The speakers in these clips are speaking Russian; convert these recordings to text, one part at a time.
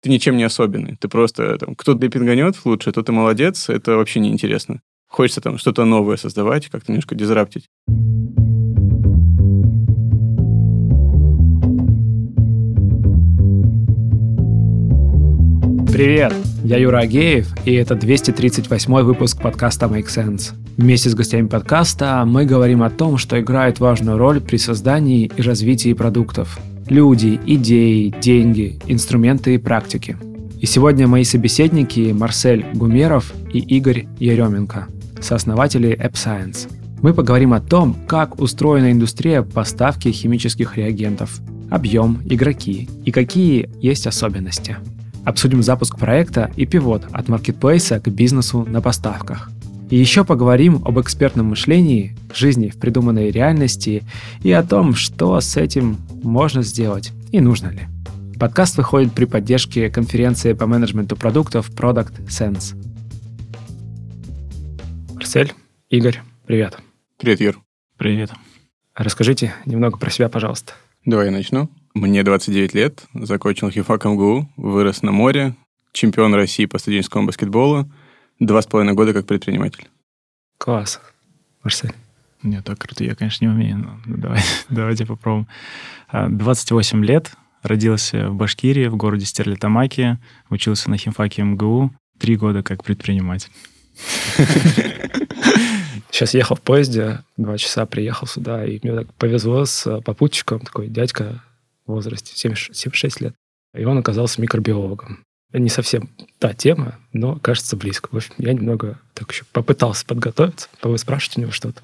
ты ничем не особенный. Ты просто, там, кто депинганет лучше, то ты молодец, это вообще неинтересно. Хочется там что-то новое создавать, как-то немножко дизраптить. Привет, я Юра Агеев, и это 238 выпуск подкаста Make Sense. Вместе с гостями подкаста мы говорим о том, что играет важную роль при создании и развитии продуктов. Люди, идеи, деньги, инструменты и практики. И сегодня мои собеседники Марсель Гумеров и Игорь Еременко, сооснователи AppScience. Мы поговорим о том, как устроена индустрия поставки химических реагентов, объем, игроки и какие есть особенности – Обсудим запуск проекта и пивот от маркетплейса к бизнесу на поставках. И еще поговорим об экспертном мышлении, жизни в придуманной реальности и о том, что с этим можно сделать и нужно ли. Подкаст выходит при поддержке конференции по менеджменту продуктов Product Sense. Марсель, Игорь, привет. Привет, Юр. Привет. Расскажите немного про себя, пожалуйста. Давай я начну. Мне 29 лет, закончил химфак МГУ, вырос на море, чемпион России по студенческому баскетболу, два с половиной года как предприниматель. Класс. Марсель. Нет, так круто я, конечно, не умею, но давай, давайте попробуем. 28 а, лет, родился в Башкирии, в городе Стерлитамаке, учился на химфаке МГУ, три года как предприниматель. Сейчас ехал в поезде, два часа приехал сюда, и мне так повезло с попутчиком, такой дядька в возрасте 76 лет. И он оказался микробиологом. Не совсем та тема, но кажется близко. В общем, я немного так еще попытался подготовиться, спрашивать у него что-то.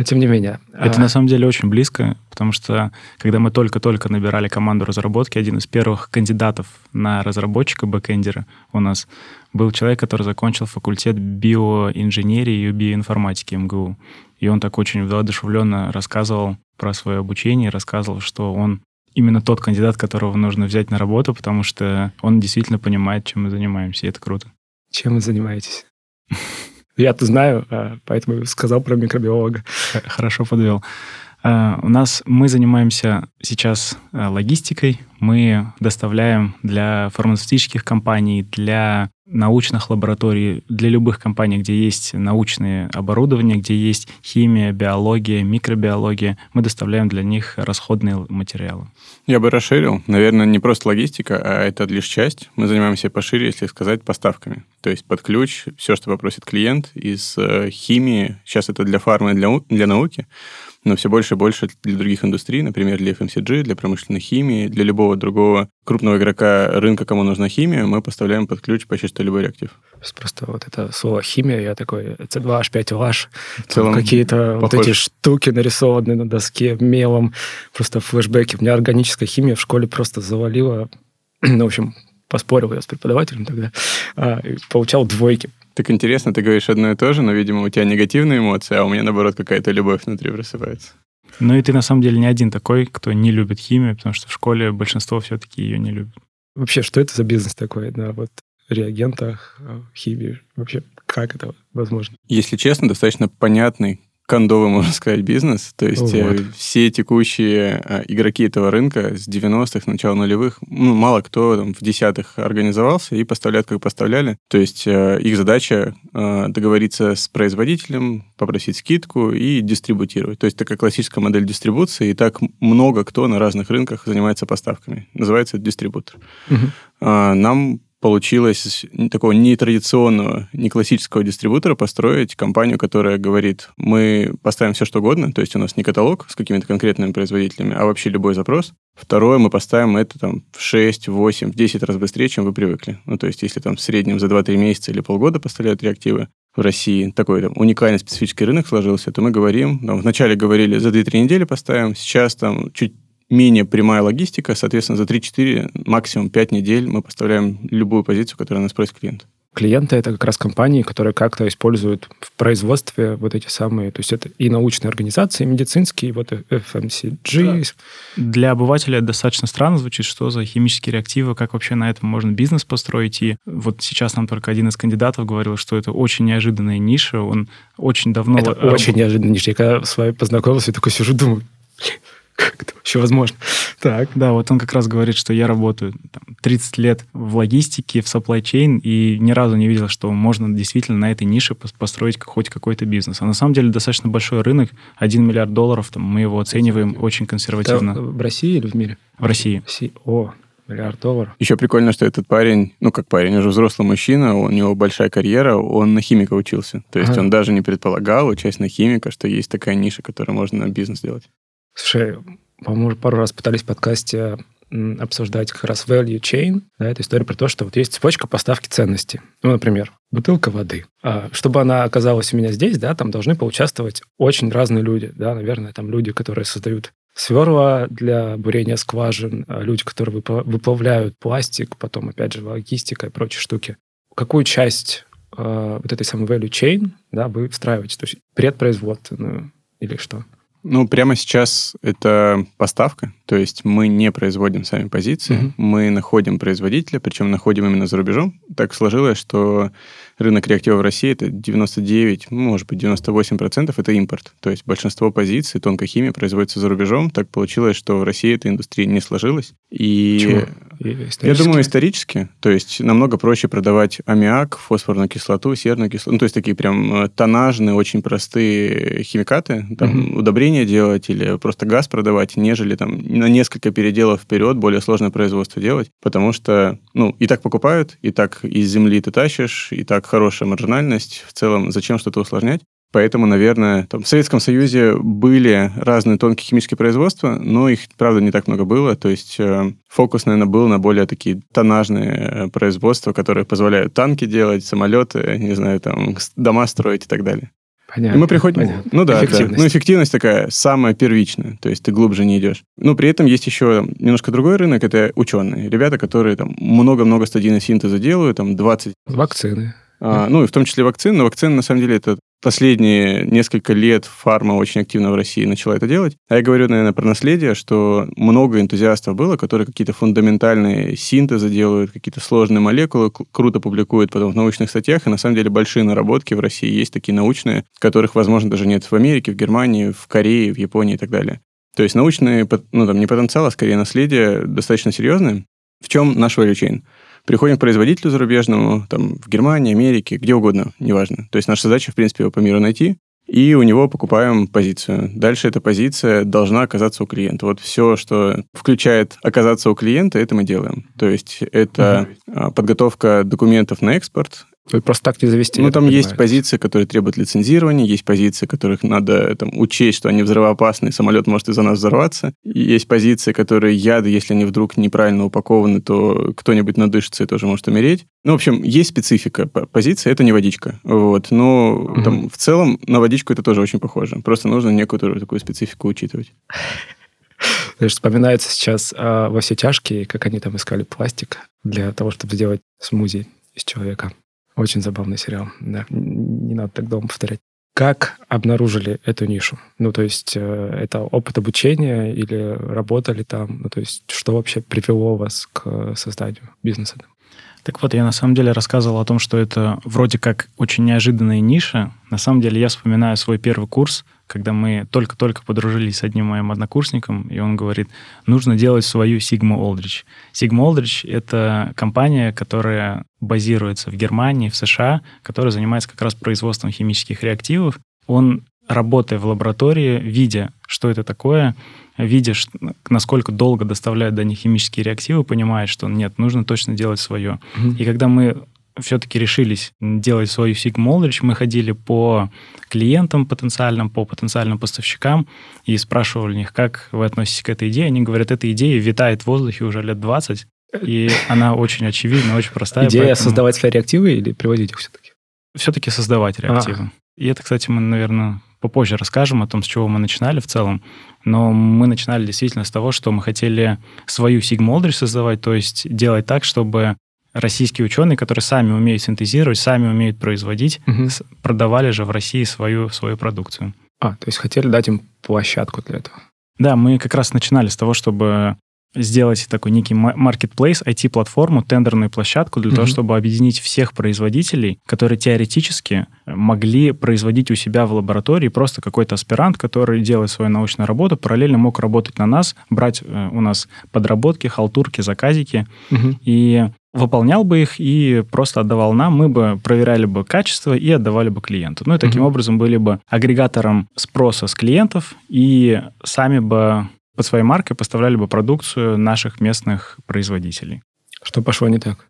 Но тем не менее. Это а... на самом деле очень близко, потому что когда мы только-только набирали команду разработки, один из первых кандидатов на разработчика бэкэндера у нас был человек, который закончил факультет биоинженерии и биоинформатики МГУ. И он так очень воодушевленно рассказывал про свое обучение, рассказывал, что он именно тот кандидат, которого нужно взять на работу, потому что он действительно понимает, чем мы занимаемся, и это круто. Чем вы занимаетесь? Я-то знаю, а, поэтому сказал про микробиолога. Хорошо подвел. А, у нас мы занимаемся сейчас а, логистикой. Мы доставляем для фармацевтических компаний, для научных лабораторий, для любых компаний, где есть научные оборудования, где есть химия, биология, микробиология, мы доставляем для них расходные материалы. Я бы расширил. Наверное, не просто логистика, а это лишь часть. Мы занимаемся пошире, если сказать, поставками. То есть под ключ все, что попросит клиент из э, химии, сейчас это для фармы, для, для науки, но все больше и больше для других индустрий, например, для FMCG, для промышленной химии, для любого другого крупного игрока рынка, кому нужна химия, мы поставляем под ключ почти что любой реактив. Просто вот это слово химия, я такой, C2H5OH, какие-то вот эти штуки нарисованные на доске мелом, просто флешбеки. У меня органическая химия в школе просто завалила, ну, в общем, поспорил я с преподавателем тогда, а, получал двойки так интересно, ты говоришь одно и то же, но, видимо, у тебя негативные эмоции, а у меня, наоборот, какая-то любовь внутри просыпается. Ну и ты, на самом деле, не один такой, кто не любит химию, потому что в школе большинство все-таки ее не любит. Вообще, что это за бизнес такой на вот реагентах, э, химии? Вообще, как это возможно? Если честно, достаточно понятный кондовый, можно сказать, бизнес. То есть э, вот. все текущие э, игроки этого рынка с 90-х, начала нулевых, ну, мало кто там, в десятых организовался и поставляют, как поставляли. То есть э, их задача договориться с производителем, попросить скидку и дистрибутировать. То есть такая классическая модель дистрибуции, и так много кто на разных рынках занимается поставками. Называется это дистрибутор. Угу. Нам получилось такого нетрадиционного, не классического дистрибутора построить компанию, которая говорит, мы поставим все, что угодно, то есть у нас не каталог с какими-то конкретными производителями, а вообще любой запрос. Второе, мы поставим это там в 6, 8, в 10 раз быстрее, чем вы привыкли. Ну, то есть если там в среднем за 2-3 месяца или полгода поставляют реактивы, в России такой там, уникальный специфический рынок сложился, то мы говорим, там, вначале говорили, за 2-3 недели поставим, сейчас там чуть менее прямая логистика, соответственно, за 3-4, максимум 5 недель мы поставляем любую позицию, которую нас просит клиент. Клиенты — это как раз компании, которые как-то используют в производстве вот эти самые... То есть это и научные организации, и медицинские, и вот FMCG. Да. Для обывателя достаточно странно звучит, что за химические реактивы, как вообще на этом можно бизнес построить. И вот сейчас нам только один из кандидатов говорил, что это очень неожиданная ниша, он очень давно... Это очень неожиданная ниша. Я когда с вами познакомился, я такой сижу, думаю, Как это вообще возможно? Так. Да, вот он как раз говорит, что я работаю там, 30 лет в логистике, в supply chain, и ни разу не видел, что можно действительно на этой нише построить хоть какой-то бизнес. А на самом деле достаточно большой рынок, 1 миллиард долларов, там, мы его оцениваем очень консервативно. Это в России или в мире? В России. В России. О, миллиард долларов. Еще прикольно, что этот парень, ну как парень, уже взрослый мужчина, у него большая карьера, он на химика учился. То есть ага. он даже не предполагал, учась на химика, что есть такая ниша, которой можно бизнес делать. Слушай, по-моему, пару раз пытались в подкасте обсуждать как раз value chain, да, это история про то, что вот есть цепочка поставки ценностей. Ну, например, бутылка воды. А, чтобы она оказалась у меня здесь, да, там должны поучаствовать очень разные люди, да, наверное, там люди, которые создают сверла для бурения скважин, а люди, которые выплавляют пластик, потом, опять же, логистика и прочие штуки. Какую часть э, вот этой самой value chain да, вы встраиваете? То есть предпроизводственную или что? Ну, прямо сейчас это поставка, то есть мы не производим сами позиции, mm-hmm. мы находим производителя, причем находим именно за рубежом. Так сложилось, что рынок реактива в России это 99, ну, может быть, 98 процентов это импорт. То есть большинство позиций тонкой химии производится за рубежом. Так получилось, что в России эта индустрия не сложилась. И я думаю, исторически. То есть намного проще продавать аммиак, фосфорную кислоту, серную кислоту. Ну, то есть такие прям э, тонажные, очень простые химикаты. Там угу. удобрения делать или просто газ продавать, нежели там на несколько переделов вперед более сложное производство делать. Потому что, ну, и так покупают, и так из земли ты тащишь, и так хорошая маржинальность. В целом, зачем что-то усложнять? Поэтому, наверное, там, в Советском Союзе были разные тонкие химические производства, но их, правда, не так много было. То есть э, фокус, наверное, был на более такие тонажные э, производства, которые позволяют танки делать, самолеты, не знаю, там, дома строить и так далее. Понятно. И мы приходим... Понятно. Ну да, эффективность. да. Ну, эффективность такая самая первичная, то есть ты глубже не идешь. Но при этом есть еще немножко другой рынок, это ученые. Ребята, которые там много-много стадийной синтеза делают, там 20... Вакцины. А, ну, и в том числе вакцины. Но вакцины, на самом деле, это последние несколько лет фарма очень активно в России начала это делать. А я говорю, наверное, про наследие, что много энтузиастов было, которые какие-то фундаментальные синтезы делают, какие-то сложные молекулы круто публикуют потом в научных статьях, и на самом деле большие наработки в России есть такие научные, которых, возможно, даже нет в Америке, в Германии, в Корее, в Японии и так далее. То есть научные, ну там не потенциал, а скорее наследие достаточно серьезное. В чем наш value chain? Приходим к производителю зарубежному, там, в Германии, Америке, где угодно, неважно. То есть наша задача, в принципе, его по миру найти, и у него покупаем позицию. Дальше эта позиция должна оказаться у клиента. Вот все, что включает оказаться у клиента, это мы делаем. То есть это угу. подготовка документов на экспорт, просто так не завести. Ну, там есть позиции, которые требуют лицензирования, есть позиции, которых надо там, учесть, что они взрывоопасны, самолет может из-за нас взорваться. И есть позиции, которые яды, если они вдруг неправильно упакованы, то кто-нибудь надышится и тоже может умереть. Ну, в общем, есть специфика. Позиция — это не водичка. Вот. Но угу. там, в целом на водичку это тоже очень похоже. Просто нужно некоторую такую специфику учитывать. Знаешь, вспоминается сейчас а, во все тяжкие, как они там искали пластик для того, чтобы сделать смузи из человека. Очень забавный сериал, да. Не надо так долго повторять. Как обнаружили эту нишу? Ну, то есть э, это опыт обучения или работали там? Ну, то есть что вообще привело вас к созданию бизнеса? Так вот, я на самом деле рассказывал о том, что это вроде как очень неожиданная ниша. На самом деле я вспоминаю свой первый курс, когда мы только-только подружились с одним моим однокурсником, и он говорит, нужно делать свою Sigma Aldrich. Sigma Aldrich — это компания, которая базируется в Германии, в США, которая занимается как раз производством химических реактивов. Он, работая в лаборатории, видя, что это такое, видя, насколько долго доставляют до них химические реактивы, понимает, что нет, нужно точно делать свое. Mm-hmm. И когда мы все-таки решились делать свою Aldrich, мы ходили по клиентам потенциальным, по потенциальным поставщикам и спрашивали у них, как вы относитесь к этой идее. Они говорят, эта идея витает в воздухе уже лет 20, и она очень очевидна, очень простая. Идея поэтому... создавать свои реактивы или приводить их все-таки? Все-таки создавать реактивы. А. И это, кстати, мы, наверное, попозже расскажем о том, с чего мы начинали в целом. Но мы начинали действительно с того, что мы хотели свою Sigma Aldrich создавать, то есть делать так, чтобы российские ученые, которые сами умеют синтезировать, сами умеют производить, угу. продавали же в России свою, свою продукцию. А, то есть хотели дать им площадку для этого? Да, мы как раз начинали с того, чтобы сделать такой некий marketplace, IT-платформу, тендерную площадку для mm-hmm. того, чтобы объединить всех производителей, которые теоретически могли производить у себя в лаборатории просто какой-то аспирант, который делает свою научную работу, параллельно мог работать на нас, брать э, у нас подработки, халтурки, заказики. Mm-hmm. И выполнял бы их и просто отдавал нам, мы бы проверяли бы качество и отдавали бы клиенту. Ну и таким mm-hmm. образом были бы агрегатором спроса с клиентов и сами бы под своей маркой поставляли бы продукцию наших местных производителей. Что пошло не так?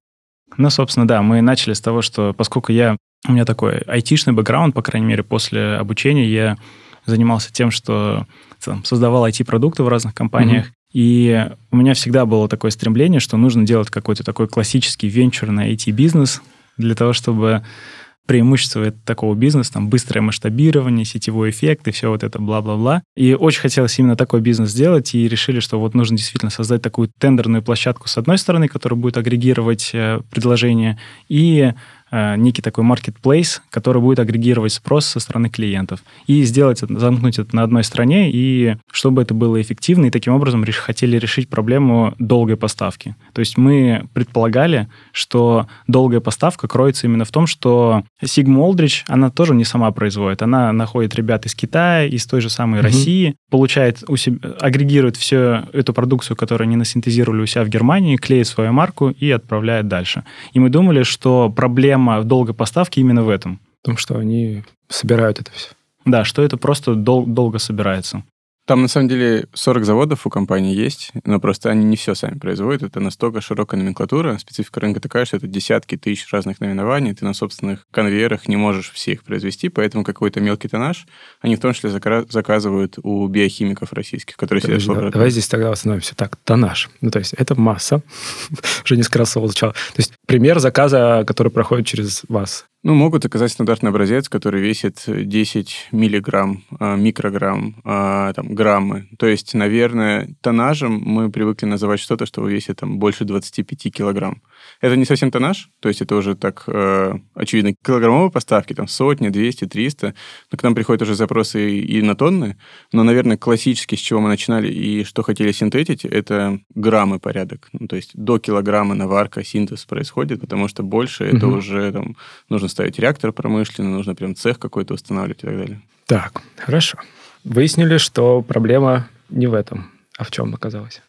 Ну, собственно, да, мы начали с того, что поскольку я, у меня такой айтишный бэкграунд, по крайней мере, после обучения я занимался тем, что там, создавал IT-продукты в разных компаниях, mm-hmm. И у меня всегда было такое стремление, что нужно делать какой-то такой классический венчурный IT-бизнес для того, чтобы преимущество такого бизнеса, там, быстрое масштабирование, сетевой эффект и все вот это бла-бла-бла. И очень хотелось именно такой бизнес сделать, и решили, что вот нужно действительно создать такую тендерную площадку с одной стороны, которая будет агрегировать э, предложения, и некий такой marketplace, который будет агрегировать спрос со стороны клиентов. И сделать замкнуть это на одной стране, и чтобы это было эффективно, и таким образом реш, хотели решить проблему долгой поставки. То есть мы предполагали, что долгая поставка кроется именно в том, что Sigma Aldrich, она тоже не сама производит, она находит ребят из Китая, из той же самой mm-hmm. России, получает у себя, агрегирует всю эту продукцию, которую они насинтезировали у себя в Германии, клеит свою марку и отправляет дальше. И мы думали, что проблема проблема долгой поставки именно в этом. В том, что они собирают это все. Да, что это просто дол- долго собирается. Там, на самом деле, 40 заводов у компании есть, но просто они не все сами производят. Это настолько широкая номенклатура. Специфика рынка такая, что это десятки тысяч разных наименований. Ты на собственных конвейерах не можешь все их произвести, поэтому какой-то мелкий тоннаж они в том числе заказывают у биохимиков российских, которые сидят в. Давай здесь тогда остановимся. Так, тоннаж. Ну, то есть это масса. Уже несколько раз звучало. То есть пример заказа, который проходит через вас. Ну, могут оказать стандартный образец, который весит 10 миллиграмм, а, микрограмм, а, там, граммы. То есть, наверное, тоннажем мы привыкли называть что-то, что весит там, больше 25 килограмм. Это не совсем тоннаж, то есть это уже так, э, очевидно, килограммовые поставки, там сотни, 200, 300. Но к нам приходят уже запросы и, и на тонны. Но, наверное, классически, с чего мы начинали и что хотели синтетить, это граммы порядок. Ну, то есть до килограмма наварка, синтез происходит, потому что больше угу. это уже там, нужно ставить реактор промышленный, нужно прям цех какой-то устанавливать и так далее. Так, хорошо. Выяснили, что проблема не в этом. А в чем оказалась?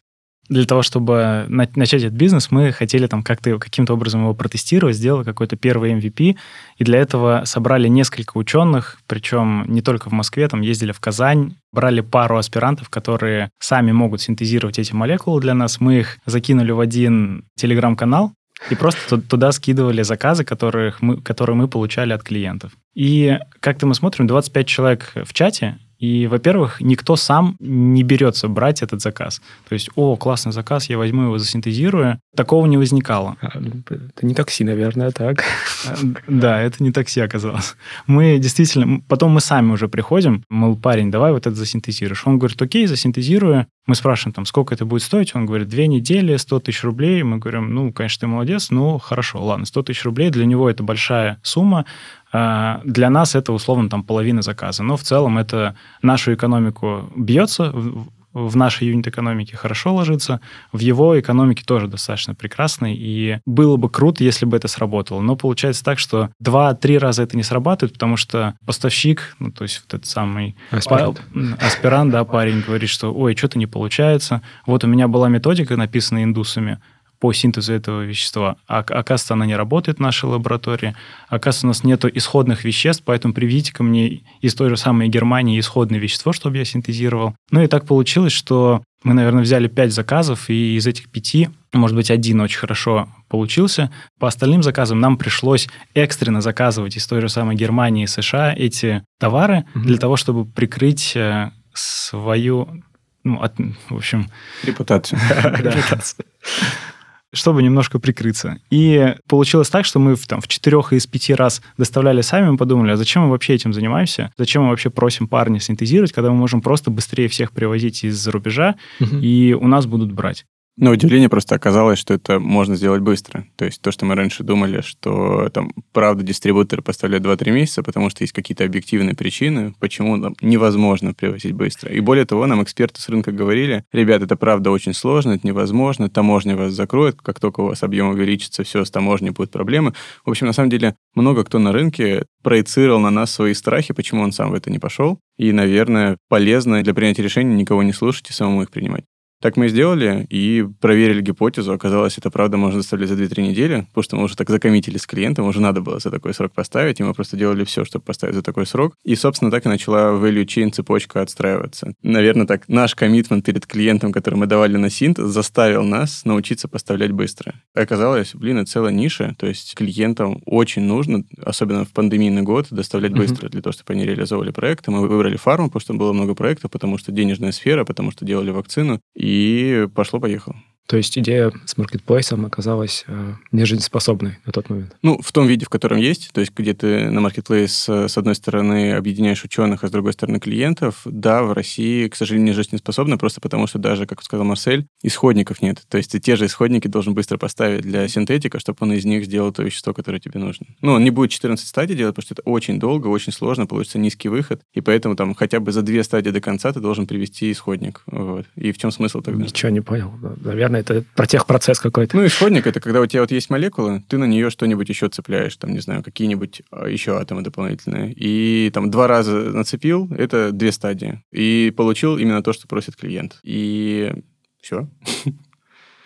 для того, чтобы начать этот бизнес, мы хотели там как-то каким-то образом его протестировать, сделать какой-то первый MVP, и для этого собрали несколько ученых, причем не только в Москве, там ездили в Казань, брали пару аспирантов, которые сами могут синтезировать эти молекулы для нас, мы их закинули в один телеграм-канал, и просто туда скидывали заказы, которых мы, которые мы получали от клиентов. И как-то мы смотрим, 25 человек в чате, и, во-первых, никто сам не берется брать этот заказ. То есть, о, классный заказ, я возьму его, засинтезирую. Такого не возникало. А, ну, это не такси, наверное, так? Да, это не такси оказалось. Мы действительно... Потом мы сами уже приходим, мол, парень, давай вот это засинтезируешь. Он говорит, окей, засинтезирую. Мы спрашиваем, там, сколько это будет стоить? Он говорит, две недели, 100 тысяч рублей. Мы говорим, ну, конечно, ты молодец, но хорошо, ладно, 100 тысяч рублей. Для него это большая сумма. А, для нас это условно там половина заказа, но в целом это нашу экономику бьется, в нашей юнит-экономике хорошо ложится, в его экономике тоже достаточно прекрасный, и было бы круто, если бы это сработало. Но получается так, что два-три раза это не срабатывает, потому что поставщик, ну, то есть вот этот самый аспирант, па- аспирант да, парень говорит, что ой, что-то не получается. Вот у меня была методика, написанная индусами, по синтезу этого вещества. А оказывается, она не работает в нашей лаборатории. Оказывается, у нас нет исходных веществ, поэтому приведите ко мне из той же самой Германии исходное вещество, чтобы я синтезировал. Ну и так получилось, что мы, наверное, взяли пять заказов, и из этих пяти, может быть, один очень хорошо получился. По остальным заказам нам пришлось экстренно заказывать из той же самой Германии и США эти товары mm-hmm. для того, чтобы прикрыть э, свою, ну, от, в общем... Репутацию. Репутацию чтобы немножко прикрыться. И получилось так, что мы в, там, в четырех из пяти раз доставляли сами, мы подумали, а зачем мы вообще этим занимаемся? Зачем мы вообще просим парня синтезировать, когда мы можем просто быстрее всех привозить из-за рубежа, угу. и у нас будут брать. На удивление просто оказалось, что это можно сделать быстро. То есть то, что мы раньше думали, что там, правда, дистрибуторы поставляют 2-3 месяца, потому что есть какие-то объективные причины, почему там, невозможно привозить быстро. И более того, нам эксперты с рынка говорили, ребят, это правда очень сложно, это невозможно, таможня вас закроет, как только у вас объем увеличится, все, с таможней будут проблемы. В общем, на самом деле, много кто на рынке проецировал на нас свои страхи, почему он сам в это не пошел. И, наверное, полезно для принятия решений никого не слушать и самому их принимать. Так мы и сделали, и проверили гипотезу. Оказалось, это правда можно доставлять за 2-3 недели, потому что мы уже так закоммитили с клиентом, уже надо было за такой срок поставить, и мы просто делали все, чтобы поставить за такой срок. И, собственно, так и начала value chain цепочка отстраиваться. Наверное, так наш коммитмент перед клиентом, который мы давали на синт, заставил нас научиться поставлять быстро. Оказалось, блин, это целая ниша, то есть клиентам очень нужно, особенно в пандемийный год, доставлять быстро mm-hmm. для того, чтобы они реализовывали проекты. Мы выбрали фарму, потому что было много проектов, потому что денежная сфера, потому что делали вакцину, и и пошло-поехало. То есть идея с маркетплейсом оказалась э, нежизнеспособной на тот момент? Ну, в том виде, в котором есть, то есть где ты на маркетплейс э, с одной стороны объединяешь ученых, а с другой стороны клиентов, да, в России, к сожалению, не жизнеспособна, просто потому что даже, как сказал Марсель, исходников нет. То есть ты те же исходники должен быстро поставить для синтетика, чтобы он из них сделал то вещество, которое тебе нужно. Ну, он не будет 14 стадий делать, потому что это очень долго, очень сложно, получится низкий выход, и поэтому там хотя бы за две стадии до конца ты должен привести исходник. Вот. И в чем смысл тогда? Ничего не понял. Наверное, это про техпроцесс какой-то. Ну, исходник — это когда у тебя вот есть молекулы, ты на нее что-нибудь еще цепляешь, там, не знаю, какие-нибудь а, еще атомы дополнительные. И там два раза нацепил — это две стадии. И получил именно то, что просит клиент. И все.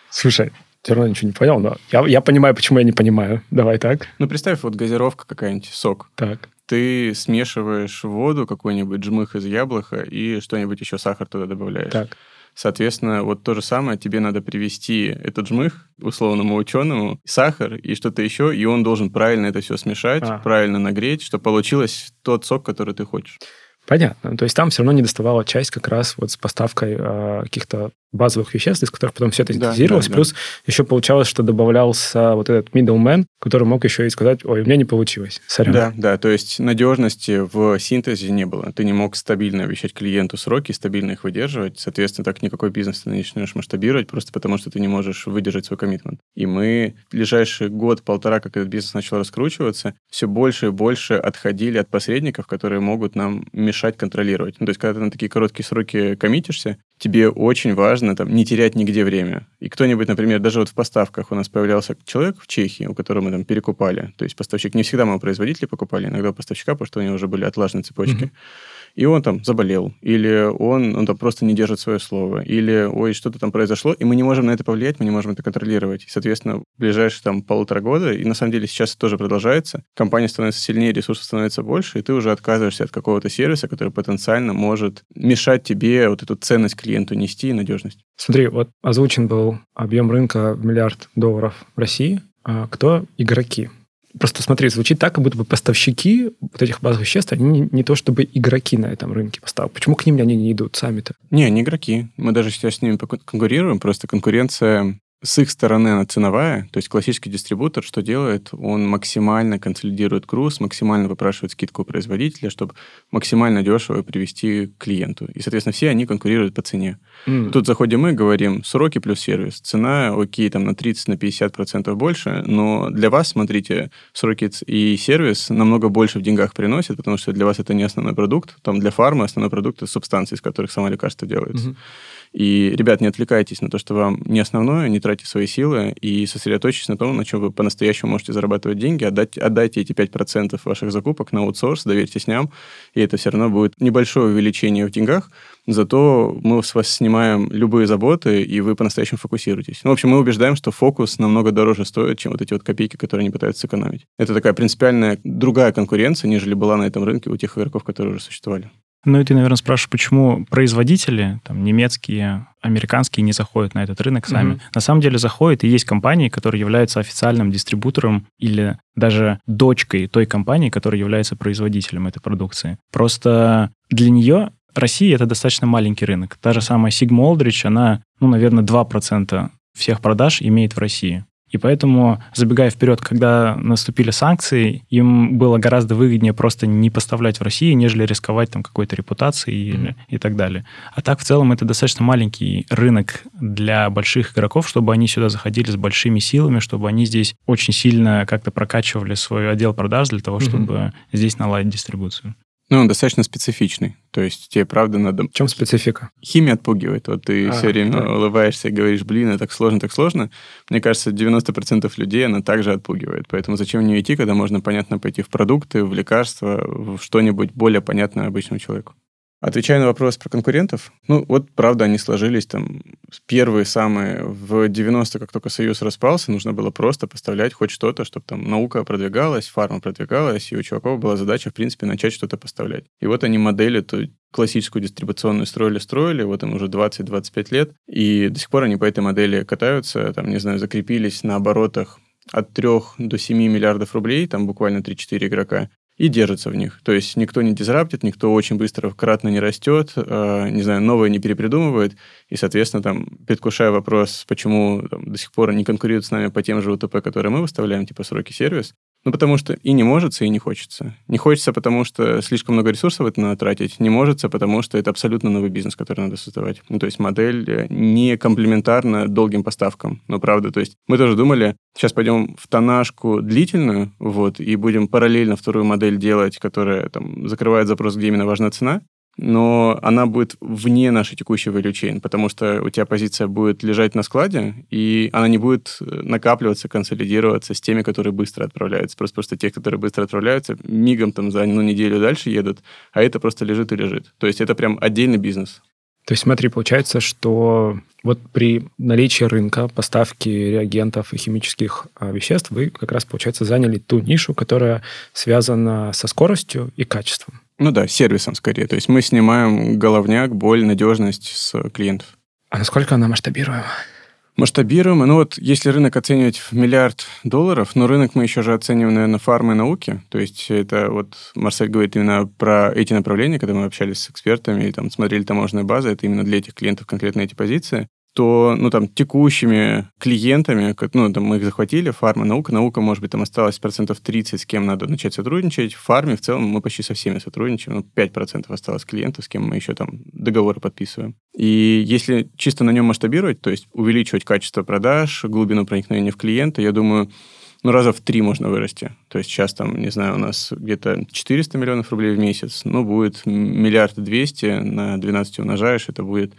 Слушай, все равно ничего не понял, но я, я понимаю, почему я не понимаю. Давай так. Ну, представь, вот газировка какая-нибудь, сок. Так. Ты смешиваешь воду, какой-нибудь жмых из яблока и что-нибудь еще, сахар туда добавляешь. Так. Соответственно, вот то же самое, тебе надо привести этот жмых условному ученому, сахар и что-то еще, и он должен правильно это все смешать, а. правильно нагреть, чтобы получилось тот сок, который ты хочешь. Понятно. То есть там все равно не доставала часть как раз вот с поставкой э, каких-то базовых веществ, из которых потом все это синтезировалось. Да, да, Плюс да. еще получалось, что добавлялся вот этот middleman, который мог еще и сказать, ой, у меня не получилось. Сорян. Да, да, то есть надежности в синтезе не было. Ты не мог стабильно обещать клиенту сроки, стабильно их выдерживать. Соответственно, так никакой бизнес ты не начнешь масштабировать, просто потому что ты не можешь выдержать свой коммитмент. И мы в ближайший год-полтора, как этот бизнес начал раскручиваться, все больше и больше отходили от посредников, которые могут нам мешать контролировать. Ну, то есть, когда ты на такие короткие сроки коммитишься, тебе очень важно там, не терять нигде время. И кто-нибудь, например, даже вот в поставках у нас появлялся человек в Чехии, у которого мы там перекупали. То есть поставщик, не всегда мы у производителя покупали, иногда у поставщика, потому что у него уже были отлажены цепочки. Mm-hmm и он там заболел, или он, он там просто не держит свое слово, или, ой, что-то там произошло, и мы не можем на это повлиять, мы не можем это контролировать. И, соответственно, в ближайшие там полтора года, и на самом деле сейчас это тоже продолжается, компания становится сильнее, ресурсов становится больше, и ты уже отказываешься от какого-то сервиса, который потенциально может мешать тебе вот эту ценность клиенту нести и надежность. Смотри, вот озвучен был объем рынка в миллиард долларов в России. А кто игроки? Просто смотри, звучит так, как будто бы поставщики вот этих базовых веществ, они не, не то чтобы игроки на этом рынке поставок. Почему к ним они не идут сами-то? Не, не игроки. Мы даже сейчас с ними конкурируем, просто конкуренция с их стороны она ценовая, то есть классический дистрибутор что делает? Он максимально консолидирует груз, максимально выпрашивает скидку у производителя, чтобы максимально дешево привести к клиенту. И, соответственно, все они конкурируют по цене. Mm. Тут заходим мы, говорим, сроки плюс сервис. Цена, окей, там на 30-50% на больше, но для вас, смотрите, сроки и сервис намного больше в деньгах приносят, потому что для вас это не основной продукт. Там для фармы основной продукт — это субстанции, из которых само лекарство делается. Mm-hmm. И, ребят, не отвлекайтесь на то, что вам не основное, не тратьте свои силы и сосредоточьтесь на том, на чем вы по-настоящему можете зарабатывать деньги, отдать, отдайте эти 5% ваших закупок на аутсорс, доверьтесь нам, и это все равно будет небольшое увеличение в деньгах, зато мы с вас снимаем любые заботы, и вы по-настоящему фокусируетесь. Ну, в общем, мы убеждаем, что фокус намного дороже стоит, чем вот эти вот копейки, которые они пытаются сэкономить. Это такая принципиальная другая конкуренция, нежели была на этом рынке у тех игроков, которые уже существовали. Ну и ты, наверное, спрашиваешь, почему производители, там, немецкие, американские, не заходят на этот рынок сами. Mm-hmm. На самом деле заходят, и есть компании, которые являются официальным дистрибутором или даже дочкой той компании, которая является производителем этой продукции. Просто для нее Россия — это достаточно маленький рынок. Та же самая Sigma Aldrich, она, ну, наверное, 2% всех продаж имеет в России. И поэтому, забегая вперед, когда наступили санкции, им было гораздо выгоднее просто не поставлять в Россию, нежели рисковать там какой-то репутацией mm-hmm. и, и так далее. А так, в целом, это достаточно маленький рынок для больших игроков, чтобы они сюда заходили с большими силами, чтобы они здесь очень сильно как-то прокачивали свой отдел продаж для того, чтобы mm-hmm. здесь наладить дистрибуцию. Ну, он достаточно специфичный. То есть тебе, правда, надо... В чем специфика? Химия отпугивает. Вот ты а, все время да. улыбаешься и говоришь, блин, это так сложно, так сложно. Мне кажется, 90% людей она также отпугивает. Поэтому зачем в нее идти, когда можно, понятно, пойти в продукты, в лекарства, в что-нибудь более понятное обычному человеку? Отвечая на вопрос про конкурентов, ну вот правда они сложились там первые самые в 90 как только Союз распался, нужно было просто поставлять хоть что-то, чтобы там наука продвигалась, фарма продвигалась, и у чуваков была задача, в принципе, начать что-то поставлять. И вот они модели эту классическую дистрибуционную строили-строили, вот им уже 20-25 лет, и до сих пор они по этой модели катаются, там, не знаю, закрепились на оборотах от 3 до 7 миллиардов рублей, там буквально 3-4 игрока и держится в них. То есть никто не дизраптит, никто очень быстро кратно не растет, э, не знаю, новое не перепридумывает, и, соответственно, там, предвкушая вопрос, почему там, до сих пор не конкурируют с нами по тем же УТП, которые мы выставляем, типа сроки сервис, ну, потому что и не может, и не хочется. Не хочется, потому что слишком много ресурсов это надо тратить. Не может, потому что это абсолютно новый бизнес, который надо создавать. Ну, то есть модель э, не комплементарна долгим поставкам. Но правда, то есть мы тоже думали, сейчас пойдем в тонажку длительную, вот, и будем параллельно вторую модель делать, которая там закрывает запрос, где именно важна цена, но она будет вне нашей текущей value chain, потому что у тебя позиция будет лежать на складе, и она не будет э, накапливаться, консолидироваться с теми, которые быстро отправляются. Просто, просто те, которые быстро отправляются, мигом там за одну неделю дальше едут, а это просто лежит и лежит. То есть это прям отдельный бизнес. То есть смотри, получается, что вот при наличии рынка поставки реагентов и химических а, веществ вы как раз, получается, заняли ту нишу, которая связана со скоростью и качеством. Ну да, сервисом скорее. То есть мы снимаем головняк, боль, надежность с клиентов. А насколько она масштабируема? Масштабируем. Ну вот, если рынок оценивать в миллиард долларов, но рынок мы еще же оцениваем, наверное, фармы и науки. То есть это вот Марсель говорит именно про эти направления, когда мы общались с экспертами и там смотрели таможенные базы, это именно для этих клиентов конкретно эти позиции то, ну, там, текущими клиентами, ну, там, мы их захватили, фарма, наука, наука, может быть, там осталось процентов 30, с кем надо начать сотрудничать. В фарме в целом мы почти со всеми сотрудничаем, ну, 5% осталось клиентов, с кем мы еще там договоры подписываем. И если чисто на нем масштабировать, то есть увеличивать качество продаж, глубину проникновения в клиента, я думаю, ну, раза в три можно вырасти. То есть сейчас там, не знаю, у нас где-то 400 миллионов рублей в месяц, ну, будет миллиард двести на 12 умножаешь, это будет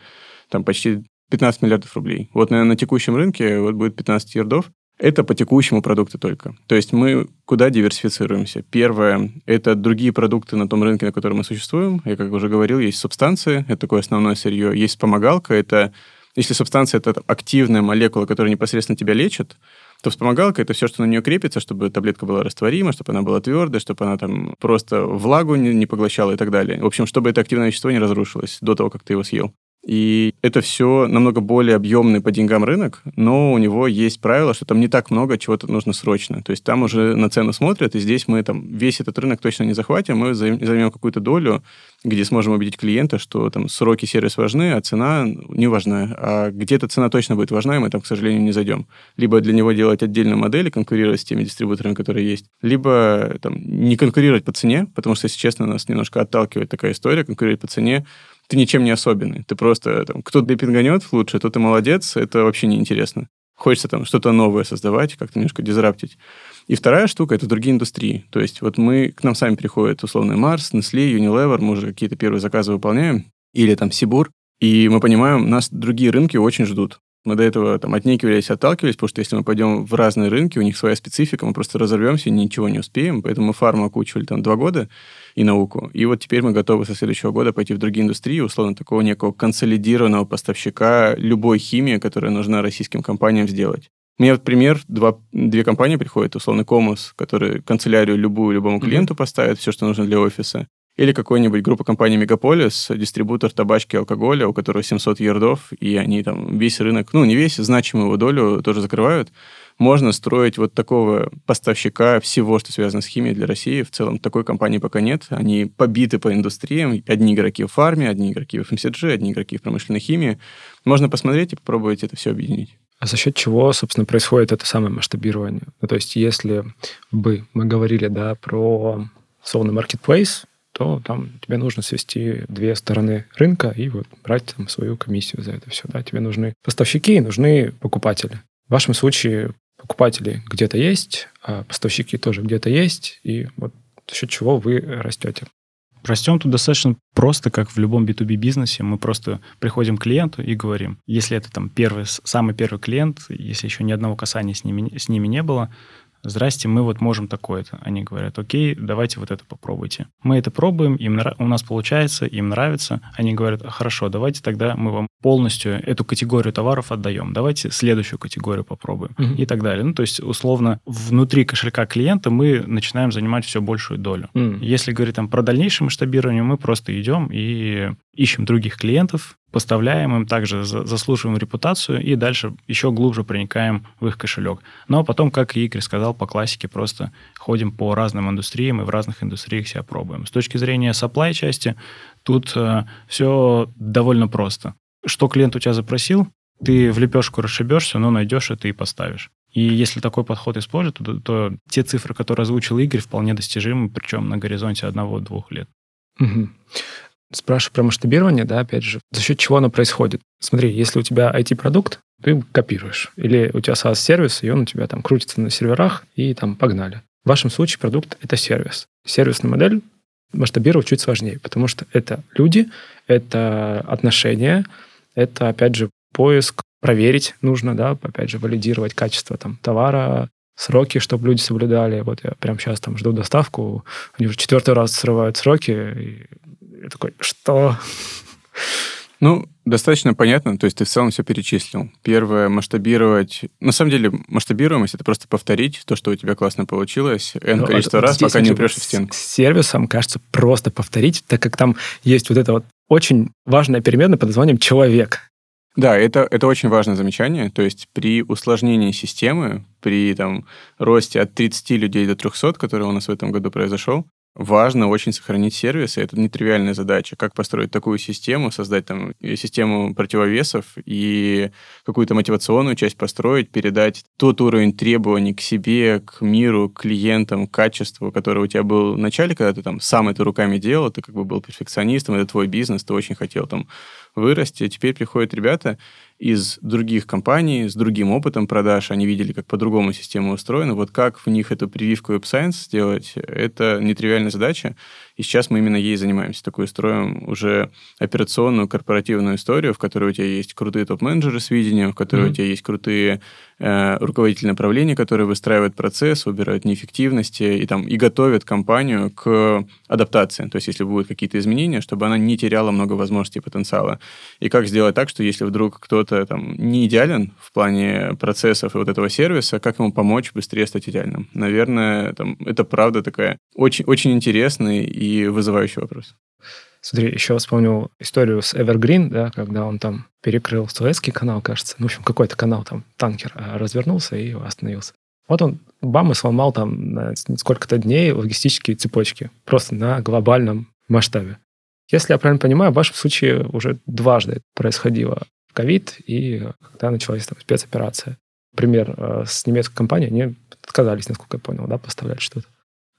там почти 15 миллиардов рублей. Вот, наверное, на текущем рынке вот будет 15 ярдов. Это по текущему продукту только. То есть мы куда диверсифицируемся? Первое – это другие продукты на том рынке, на котором мы существуем. Я, как уже говорил, есть субстанции, это такое основное сырье. Есть вспомогалка, это если субстанция – это активная молекула, которая непосредственно тебя лечит, то вспомогалка – это все, что на нее крепится, чтобы таблетка была растворима, чтобы она была твердой, чтобы она там просто влагу не, не поглощала и так далее. В общем, чтобы это активное вещество не разрушилось до того, как ты его съел. И это все намного более объемный по деньгам рынок, но у него есть правило, что там не так много чего-то нужно срочно. То есть там уже на цену смотрят, и здесь мы там весь этот рынок точно не захватим, мы займем какую-то долю, где сможем убедить клиента, что там сроки сервис важны, а цена не важна. А где-то цена точно будет важна, и мы там, к сожалению, не зайдем. Либо для него делать отдельную модель и конкурировать с теми дистрибуторами, которые есть, либо там, не конкурировать по цене, потому что, если честно, нас немножко отталкивает такая история, конкурировать по цене, ты ничем не особенный. Ты просто, там, кто депинганет лучше, то ты молодец, это вообще неинтересно. Хочется там что-то новое создавать, как-то немножко дизраптить. И вторая штука – это другие индустрии. То есть вот мы, к нам сами приходят условный Марс, Nestle, Unilever, мы уже какие-то первые заказы выполняем, или там Сибур, и мы понимаем, нас другие рынки очень ждут. Мы до этого там отнекивались, отталкивались, потому что если мы пойдем в разные рынки, у них своя специфика, мы просто разорвемся и ничего не успеем. Поэтому мы фарму окучивали там два года и науку. И вот теперь мы готовы со следующего года пойти в другие индустрии, условно такого некого консолидированного поставщика любой химии, которая нужна российским компаниям сделать. Мне вот пример, два, две компании приходят, условно, Комус, который канцелярию любую любому клиенту mm-hmm. поставит, все, что нужно для офиса. Или какой-нибудь группа компаний Мегаполис, дистрибутор табачки и алкоголя, у которого 700 ярдов, и они там весь рынок, ну, не весь, значимую его долю тоже закрывают. Можно строить вот такого поставщика всего, что связано с химией для России. В целом такой компании пока нет. Они побиты по индустриям. Одни игроки в фарме, одни игроки в FMCG, одни игроки в промышленной химии. Можно посмотреть и попробовать это все объединить. А за счет чего, собственно, происходит это самое масштабирование? Ну, то есть, если бы мы говорили, да, про условно marketplace, то там тебе нужно свести две стороны рынка и вот брать там свою комиссию за это все. Да? Тебе нужны поставщики и нужны покупатели. В вашем случае покупатели где-то есть, а поставщики тоже где-то есть, и вот за счет чего вы растете. Растем тут достаточно просто, как в любом B2B бизнесе. Мы просто приходим к клиенту и говорим, если это там первый, самый первый клиент, если еще ни одного касания с ними, с ними не было, здрасте, мы вот можем такое-то. Они говорят, окей, давайте вот это попробуйте. Мы это пробуем, им нрав... у нас получается, им нравится. Они говорят, хорошо, давайте тогда мы вам полностью эту категорию товаров отдаем. Давайте следующую категорию попробуем угу. и так далее. Ну, то есть, условно, внутри кошелька клиента мы начинаем занимать все большую долю. Угу. Если говорить там про дальнейшее масштабирование, мы просто идем и ищем других клиентов, поставляем им, также заслуживаем репутацию и дальше еще глубже проникаем в их кошелек. Но потом, как Игорь сказал, по классике просто ходим по разным индустриям и в разных индустриях себя пробуем. С точки зрения supply части, тут э, все довольно просто. Что клиент у тебя запросил, ты в лепешку расшибешься, но найдешь это и поставишь. И если такой подход использовать, то, то те цифры, которые озвучил Игорь, вполне достижимы, причем на горизонте одного-двух лет. Угу. Спрашиваю про масштабирование, да, опять же, за счет чего оно происходит. Смотри, если у тебя IT-продукт, ты копируешь. Или у тебя SaaS-сервис, и он у тебя там крутится на серверах, и там погнали. В вашем случае продукт — это сервис. Сервисная модель масштабировать чуть сложнее, потому что это люди, это отношения, это, опять же, поиск, проверить нужно, да, опять же, валидировать качество там товара, сроки, чтобы люди соблюдали. Вот я прямо сейчас там жду доставку, они уже четвертый раз срывают сроки, и я такой, что? Ну, достаточно понятно, то есть ты в целом все перечислил. Первое, масштабировать... На самом деле, масштабируемость — это просто повторить то, что у тебя классно получилось, n ну, количество раз, пока не упрешься в стенку. С сервисом, кажется, просто повторить, так как там есть вот это вот очень важная переменная под названием «человек». Да, это, это очень важное замечание. То есть при усложнении системы, при там, росте от 30 людей до 300, который у нас в этом году произошел, важно очень сохранить сервисы. Это нетривиальная задача. Как построить такую систему, создать там систему противовесов и какую-то мотивационную часть построить, передать тот уровень требований к себе, к миру, к клиентам, к качеству, который у тебя был в начале, когда ты там сам это руками делал, ты как бы был перфекционистом, это твой бизнес, ты очень хотел там вырасти. Теперь приходят ребята, из других компаний с другим опытом продаж, они видели, как по-другому система устроена. Вот как в них эту прививку Web Science сделать, это нетривиальная задача. И сейчас мы именно ей занимаемся. Такую строим уже операционную корпоративную историю, в которой у тебя есть крутые топ-менеджеры с видением, в которой mm-hmm. у тебя есть крутые э, руководители направления, которые выстраивают процесс, убирают неэффективности и, там, и готовят компанию к адаптации. То есть, если будут какие-то изменения, чтобы она не теряла много возможностей и потенциала. И как сделать так, что если вдруг кто-то там не идеален в плане процессов и вот этого сервиса, как ему помочь быстрее стать идеальным? Наверное, там, это правда такая очень, очень интересный и и вызывающий вопрос. Смотри, еще вспомнил историю с Evergreen, да, когда он там перекрыл Суэцкий канал, кажется. Ну, в общем, какой-то канал там, танкер, а, развернулся и остановился. Вот он, бам, и сломал там на сколько-то дней логистические цепочки. Просто на глобальном масштабе. Если я правильно понимаю, в вашем случае уже дважды происходило ковид и когда началась там спецоперация. Пример э, с немецкой компанией, они отказались, насколько я понял, да, поставлять что-то.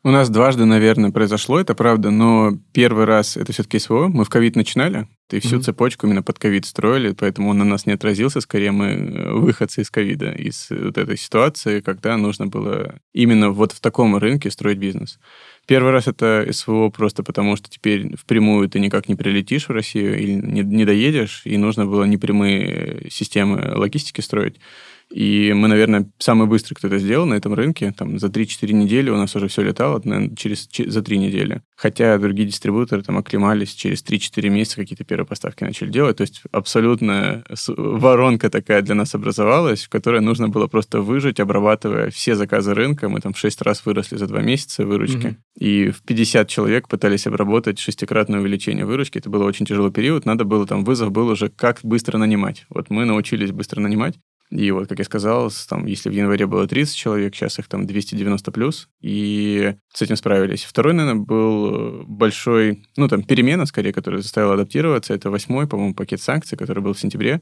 У нас дважды, наверное, произошло, это правда, но первый раз это все-таки СВО. Мы в ковид начинали, и всю mm-hmm. цепочку именно под ковид строили, поэтому он на нас не отразился. Скорее, мы э, выходцы из ковида, из вот этой ситуации, когда нужно было именно вот в таком рынке строить бизнес. Первый раз это СВО просто потому, что теперь впрямую ты никак не прилетишь в Россию или не, не доедешь, и нужно было непрямые системы логистики строить. И мы, наверное, самый быстрый, кто это сделал на этом рынке. Там за 3-4 недели у нас уже все летало, наверное, через, за 3 недели. Хотя другие дистрибуторы там оклемались, через 3-4 месяца какие-то первые поставки начали делать. То есть абсолютно воронка такая для нас образовалась, в которой нужно было просто выжить, обрабатывая все заказы рынка. Мы там 6 раз выросли за 2 месяца выручки. Mm-hmm. И в 50 человек пытались обработать шестикратное увеличение выручки. Это был очень тяжелый период. Надо было там, вызов был уже, как быстро нанимать. Вот мы научились быстро нанимать. И вот, как я сказал, там, если в январе было 30 человек, сейчас их там 290 плюс, и с этим справились. Второй, наверное, был большой, ну, там, перемена, скорее, которая заставила адаптироваться. Это восьмой, по-моему, пакет санкций, который был в сентябре.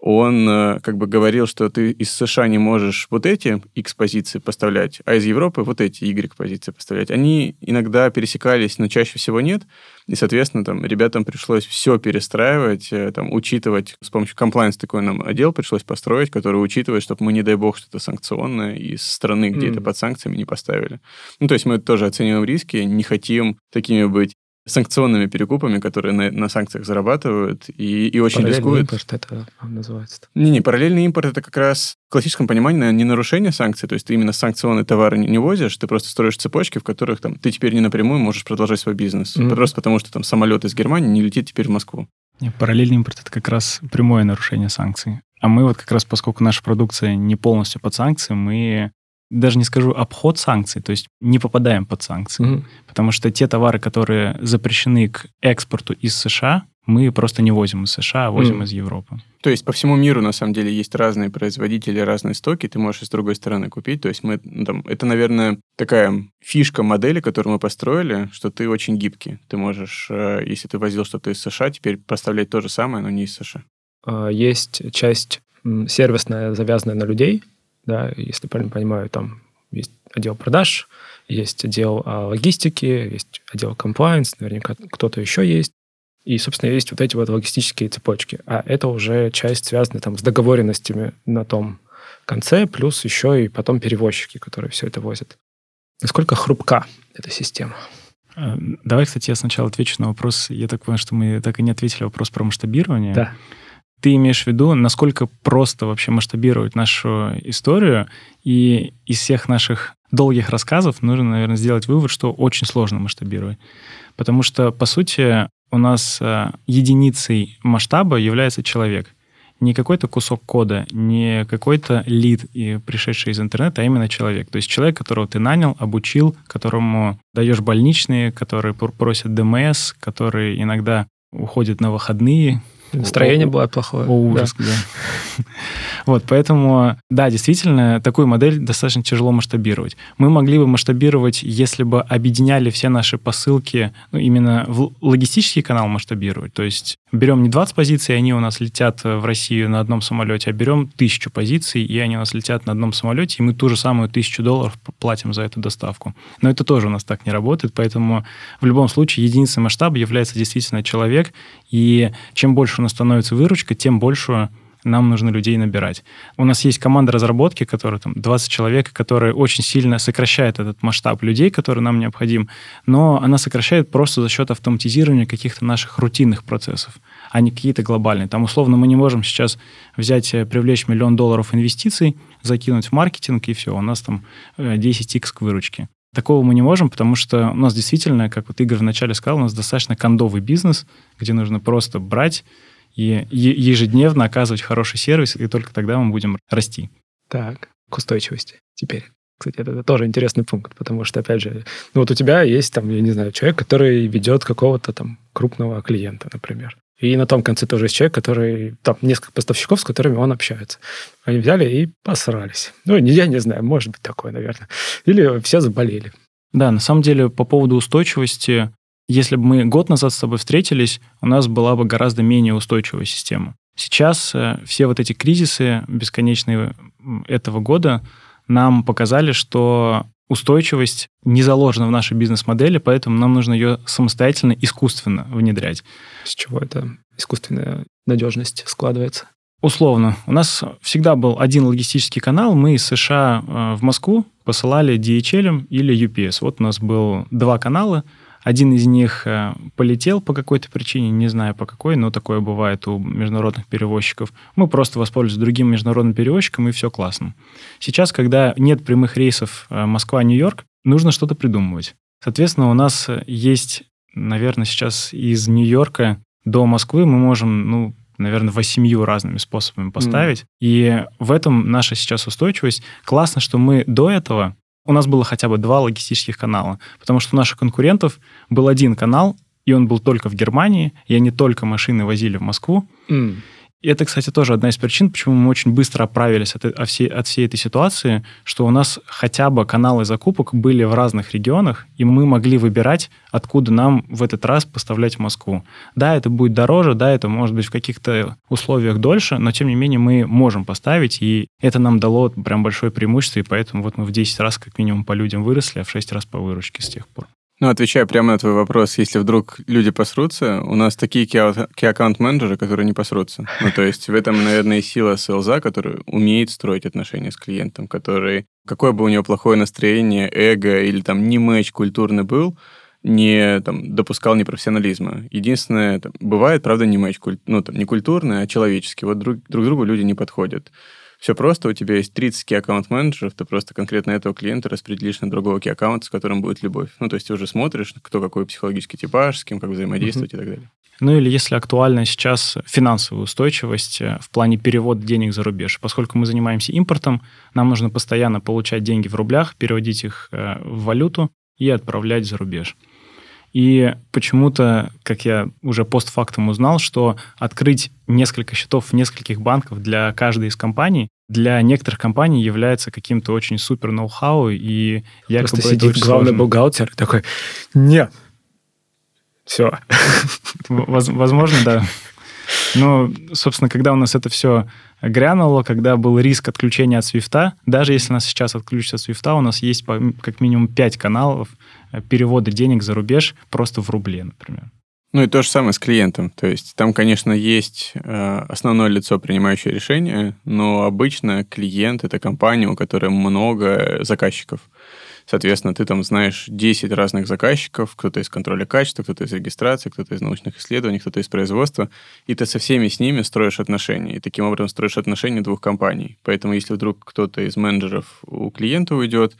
Он э, как бы говорил, что ты из США не можешь вот эти X позиции поставлять, а из Европы вот эти Y позиции поставлять. Они иногда пересекались, но чаще всего нет. И, соответственно, там ребятам пришлось все перестраивать, э, там, учитывать, с помощью compliance такой нам отдел пришлось построить, который учитывает, чтобы мы, не дай бог, что-то санкционное из страны, где mm. это под санкциями, не поставили. Ну, то есть мы тоже оцениваем риски, не хотим такими быть санкционными перекупами, которые на, на санкциях зарабатывают и, и очень параллельный рискуют. импорт это называется. Не-не, параллельный импорт это как раз в классическом понимании не нарушение санкций, то есть ты именно санкционные товары не, не возишь, ты просто строишь цепочки, в которых там ты теперь не напрямую можешь продолжать свой бизнес, mm-hmm. просто потому что там самолет из Германии не летит теперь в Москву. Не, параллельный импорт это как раз прямое нарушение санкций. А мы вот как раз, поскольку наша продукция не полностью под санкции, мы даже не скажу обход санкций, то есть не попадаем под санкции. Угу. Потому что те товары, которые запрещены к экспорту из США, мы просто не возим из США, а возим mm. из Европы. То есть по всему миру, на самом деле, есть разные производители, разные стоки, ты можешь и с другой стороны купить. То есть мы, ну, там, это, наверное, такая фишка модели, которую мы построили, что ты очень гибкий. Ты можешь, э, если ты возил что-то из США, теперь поставлять то же самое, но не из США. А, есть часть сервисная, завязанная на людей, да, если правильно понимаю, там есть отдел продаж, есть отдел а, логистики, есть отдел compliance, наверняка кто-то еще есть. И, собственно, есть вот эти вот логистические цепочки. А это уже часть, связанная там с договоренностями на том конце, плюс еще и потом перевозчики, которые все это возят. Насколько хрупка эта система? А, давай, кстати, я сначала отвечу на вопрос. Я так понимаю, что мы так и не ответили вопрос про масштабирование. Да. Ты имеешь в виду, насколько просто вообще масштабировать нашу историю, и из всех наших долгих рассказов нужно, наверное, сделать вывод, что очень сложно масштабировать. Потому что, по сути, у нас э, единицей масштаба является человек. Не какой-то кусок кода, не какой-то лид, пришедший из интернета, а именно человек. То есть человек, которого ты нанял, обучил, которому даешь больничные, который просит ДМС, который иногда уходит на выходные, Настроение было плохое. О, ужас, да. да. Вот, поэтому, да, действительно, такую модель достаточно тяжело масштабировать. Мы могли бы масштабировать, если бы объединяли все наши посылки, ну, именно в логистический канал масштабировать. То есть берем не 20 позиций, они у нас летят в Россию на одном самолете, а берем тысячу позиций, и они у нас летят на одном самолете, и мы ту же самую тысячу долларов платим за эту доставку. Но это тоже у нас так не работает, поэтому в любом случае единицей масштаба является действительно человек, и чем больше у нас становится выручка, тем больше нам нужно людей набирать. У нас есть команда разработки, которая там 20 человек, которая очень сильно сокращает этот масштаб людей, который нам необходим, но она сокращает просто за счет автоматизирования каких-то наших рутинных процессов, а не какие-то глобальные. Там, условно, мы не можем сейчас взять, э, привлечь миллион долларов инвестиций, закинуть в маркетинг, и все, у нас там 10x э, к выручке. Такого мы не можем, потому что у нас действительно, как вот Игорь вначале сказал, у нас достаточно кондовый бизнес, где нужно просто брать и ежедневно оказывать хороший сервис, и только тогда мы будем расти. Так, к устойчивости теперь. Кстати, это, это тоже интересный пункт, потому что, опять же, ну вот у тебя есть там, я не знаю, человек, который ведет какого-то там крупного клиента, например. И на том конце тоже есть человек, который... Там несколько поставщиков, с которыми он общается. Они взяли и посрались. Ну, я не знаю, может быть такое, наверное. Или все заболели. Да, на самом деле, по поводу устойчивости, если бы мы год назад с тобой встретились, у нас была бы гораздо менее устойчивая система. Сейчас э, все вот эти кризисы бесконечные этого года нам показали, что устойчивость не заложена в нашей бизнес-модели, поэтому нам нужно ее самостоятельно, искусственно внедрять. С чего эта искусственная надежность складывается? Условно. У нас всегда был один логистический канал. Мы из США э, в Москву посылали DHL или UPS. Вот у нас был два канала – один из них э, полетел по какой-то причине, не знаю по какой, но такое бывает у международных перевозчиков. Мы просто воспользовались другим международным перевозчиком, и все классно. Сейчас, когда нет прямых рейсов э, Москва-Нью-Йорк, нужно что-то придумывать. Соответственно, у нас есть, наверное, сейчас из Нью-Йорка до Москвы мы можем, ну, наверное, восемью разными способами поставить. Mm. И в этом наша сейчас устойчивость. Классно, что мы до этого у нас было хотя бы два логистических канала, потому что у наших конкурентов был один канал, и он был только в Германии, и они только машины возили в Москву. Mm. И это, кстати, тоже одна из причин, почему мы очень быстро оправились от, от, всей, от всей этой ситуации, что у нас хотя бы каналы закупок были в разных регионах, и мы могли выбирать, откуда нам в этот раз поставлять в Москву. Да, это будет дороже, да, это может быть в каких-то условиях дольше, но тем не менее мы можем поставить, и это нам дало прям большое преимущество, и поэтому вот мы в 10 раз как минимум по людям выросли, а в 6 раз по выручке с тех пор. Ну, отвечая прямо на твой вопрос, если вдруг люди посрутся, у нас такие key-аккаунт-менеджеры, которые не посрутся. Ну, то есть в этом, наверное, и сила селза, который умеет строить отношения с клиентом, который, какое бы у него плохое настроение, эго или там не мэч культурный был, не там, допускал непрофессионализма. Единственное, там, бывает, правда, не мэч, ну, там, не культурный, а человеческий. Вот друг, друг другу люди не подходят. Все просто, у тебя есть 30 key аккаунт-менеджеров, ты просто конкретно этого клиента распределишь на другого key аккаунта, с которым будет любовь. Ну, то есть ты уже смотришь, кто какой психологический типаж, с кем как взаимодействовать mm-hmm. и так далее. Ну или если актуальна сейчас финансовая устойчивость э, в плане перевода денег за рубеж. Поскольку мы занимаемся импортом, нам нужно постоянно получать деньги в рублях, переводить их э, в валюту и отправлять за рубеж. И почему-то, как я уже постфактум узнал, что открыть несколько счетов в нескольких банках для каждой из компаний для некоторых компаний является каким-то очень супер ноу-хау, и якобы Просто сидит главный сложно. бухгалтер такой, нет, все. Возможно, да. Но, собственно, когда у нас это все грянуло, когда был риск отключения от свифта, даже если нас сейчас отключат от свифта, у нас есть как минимум пять каналов э, перевода денег за рубеж просто в рубле, например. Ну и то же самое с клиентом. То есть там, конечно, есть э, основное лицо, принимающее решение, но обычно клиент — это компания, у которой много заказчиков. Соответственно, ты там знаешь 10 разных заказчиков, кто-то из контроля качества, кто-то из регистрации, кто-то из научных исследований, кто-то из производства, и ты со всеми с ними строишь отношения. И таким образом строишь отношения двух компаний. Поэтому если вдруг кто-то из менеджеров у клиента уйдет,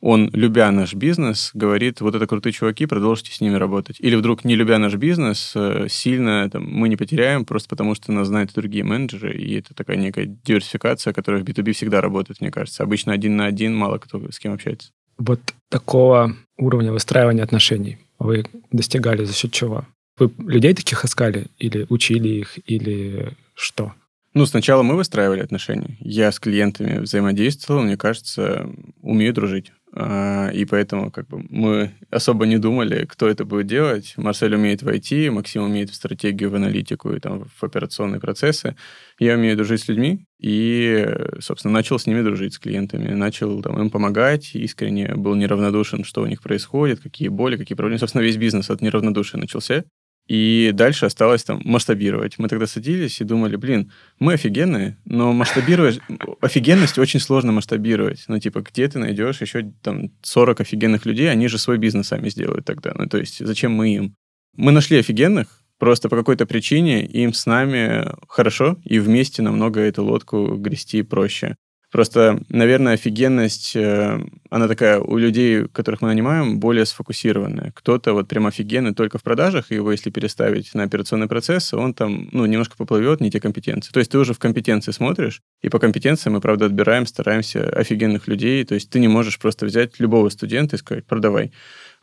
он, любя наш бизнес, говорит, вот это крутые чуваки, продолжите с ними работать. Или вдруг, не любя наш бизнес, э, сильно там, мы не потеряем, просто потому что нас знают другие менеджеры, и это такая некая диверсификация, которая в B2B всегда работает, мне кажется. Обычно один на один мало кто с кем общается вот такого уровня выстраивания отношений вы достигали за счет чего? Вы людей таких искали или учили их, или что? Ну, сначала мы выстраивали отношения. Я с клиентами взаимодействовал, мне кажется, умею дружить. А, и поэтому как бы мы особо не думали, кто это будет делать. Марсель умеет в IT, Максим умеет в стратегию, в аналитику и там в операционные процессы. Я умею дружить с людьми и, собственно, начал с ними дружить, с клиентами. Начал там, им помогать, искренне был неравнодушен, что у них происходит, какие боли, какие проблемы. Собственно, весь бизнес от неравнодушия начался. И дальше осталось там масштабировать. Мы тогда садились и думали, блин, мы офигенные, но масштабировать... Офигенность очень сложно масштабировать. Ну, типа, где ты найдешь еще там 40 офигенных людей, они же свой бизнес сами сделают тогда. Ну, то есть, зачем мы им? Мы нашли офигенных, просто по какой-то причине им с нами хорошо, и вместе намного эту лодку грести проще. Просто, наверное, офигенность, э, она такая у людей, которых мы нанимаем, более сфокусированная. Кто-то вот прям офигенный только в продажах, его если переставить на операционный процесс, он там, ну, немножко поплывет, не те компетенции. То есть ты уже в компетенции смотришь, и по компетенциям мы, правда, отбираем, стараемся офигенных людей. То есть ты не можешь просто взять любого студента и сказать, продавай.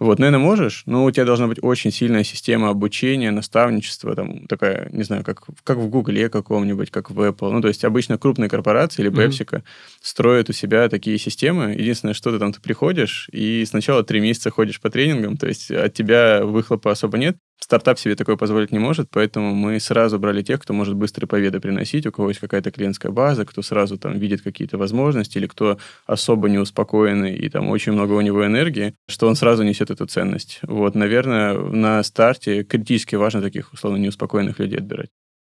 Вот, наверное, можешь, но у тебя должна быть очень сильная система обучения, наставничества, там, такая, не знаю, как, как в Гугле каком-нибудь, как в Apple. Ну, то есть обычно крупные корпорации или PepsiCo mm-hmm. строят у себя такие системы. Единственное, что ты там, ты приходишь, и сначала три месяца ходишь по тренингам, то есть от тебя выхлопа особо нет. Стартап себе такое позволить не может, поэтому мы сразу брали тех, кто может быстрые победы приносить, у кого есть какая-то клиентская база, кто сразу там видит какие-то возможности, или кто особо не успокоенный и там очень много у него энергии, что он сразу несет эту ценность. Вот, наверное, на старте критически важно таких, условно, неуспокоенных людей отбирать.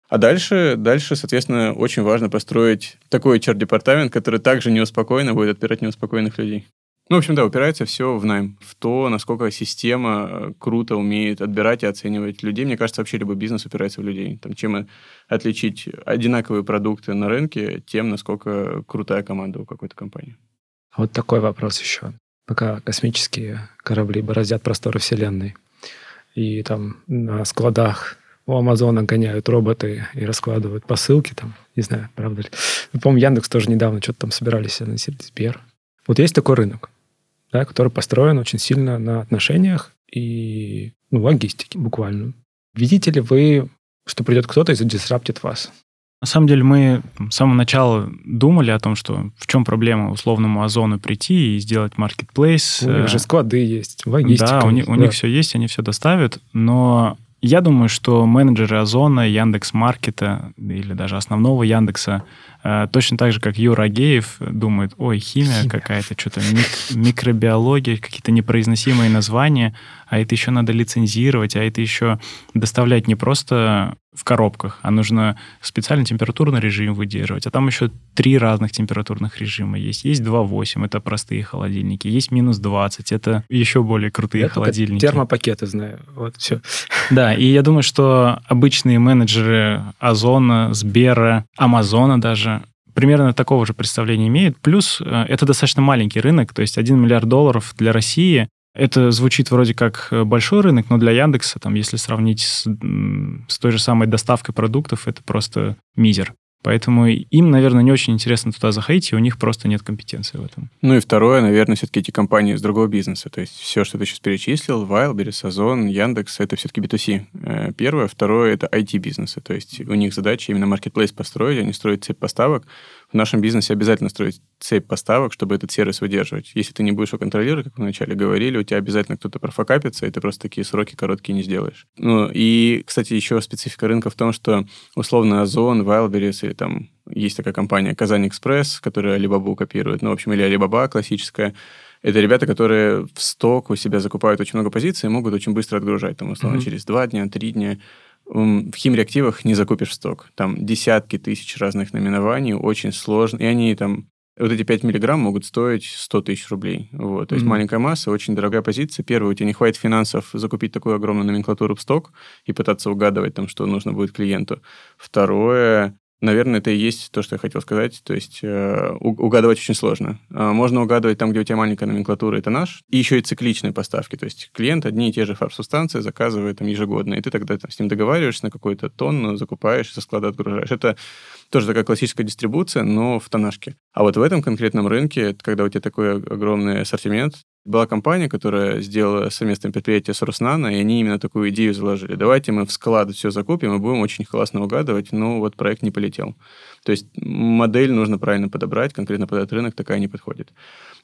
А дальше, дальше, соответственно, очень важно построить такой HR-департамент, который также неуспокоенно будет отбирать неуспокоенных людей. Ну, в общем, да, упирается все в найм, в то, насколько система э, круто умеет отбирать и оценивать людей. Мне кажется, вообще любой бизнес упирается в людей. Там, чем отличить одинаковые продукты на рынке, тем, насколько крутая команда у какой-то компании. Вот такой вопрос еще. Пока космические корабли бороздят просторы Вселенной, и там на складах у Амазона гоняют роботы и раскладывают посылки, там, не знаю, правда ли. По-моему, Яндекс тоже недавно что-то там собирались анонсировать, Сбер. Вот есть такой рынок да, который построен очень сильно на отношениях и ну, логистике буквально. Видите ли вы, что придет кто-то и задисраптит вас? На самом деле мы с самого начала думали о том, что в чем проблема условному Озону прийти и сделать маркетплейс. У них же склады есть, логистика. Да, у них, у них все есть, они все доставят, но я думаю, что менеджеры Озона, Яндекс Маркета или даже основного Яндекса Э, точно так же, как Юра Агеев думает, ой, химия, химия. какая-то, что-то мик- микробиология, какие-то непроизносимые названия, а это еще надо лицензировать, а это еще доставлять не просто в коробках, а нужно специальный температурный режим выдерживать. А там еще три разных температурных режима есть. Есть 2.8, это простые холодильники. Есть минус 20, это еще более крутые я холодильники. термопакеты знаю. Вот все. Да, и я думаю, что обычные менеджеры Озона, Сбера, Амазона даже примерно такого же представления имеют. Плюс э, это достаточно маленький рынок, то есть 1 миллиард долларов для России это звучит вроде как э, большой рынок, но для Яндекса, там, если сравнить с, с той же самой доставкой продуктов, это просто мизер. Поэтому им, наверное, не очень интересно туда заходить, и у них просто нет компетенции в этом. Ну и второе, наверное, все-таки эти компании из другого бизнеса. То есть все, что ты сейчас перечислил, Wildberries, Озон, Яндекс, это все-таки B2C. Э, первое. Второе, это IT-бизнесы. То есть у них задача именно маркетплейс построить, они строят цепь поставок, в нашем бизнесе обязательно строить цепь поставок, чтобы этот сервис выдерживать. Если ты не будешь его контролировать, как мы вначале говорили, у тебя обязательно кто-то профокапится, и ты просто такие сроки короткие не сделаешь. Ну, и, кстати, еще специфика рынка в том, что условно Озон, Wildberries или там есть такая компания Казань Экспресс, которая Alibaba копирует, ну, в общем, или Alibaba классическая, это ребята, которые в сток у себя закупают очень много позиций и могут очень быстро отгружать, там, условно, mm-hmm. через два дня, три дня в химреактивах не закупишь сток. Там десятки тысяч разных наименований, очень сложно. И они там вот эти 5 миллиграмм могут стоить 100 тысяч рублей. Вот. То есть mm-hmm. маленькая масса, очень дорогая позиция. Первое, у тебя не хватит финансов закупить такую огромную номенклатуру в сток и пытаться угадывать, там, что нужно будет клиенту. Второе, Наверное, это и есть то, что я хотел сказать. То есть э, угадывать очень сложно. Э, можно угадывать там, где у тебя маленькая номенклатура, это наш. И еще и цикличные поставки. То есть клиент одни и те же фарб-субстанции заказывает там ежегодно. И ты тогда там, с ним договариваешься на какую-то тонну, закупаешь, со склада отгружаешь. Это тоже такая классическая дистрибуция, но в тоннажке. А вот в этом конкретном рынке, когда у тебя такой огромный ассортимент, была компания, которая сделала совместное предприятие с Роснано, и они именно такую идею заложили. Давайте мы в склад все закупим и будем очень классно угадывать, но вот проект не полетел. То есть модель нужно правильно подобрать, конкретно под этот рынок такая не подходит.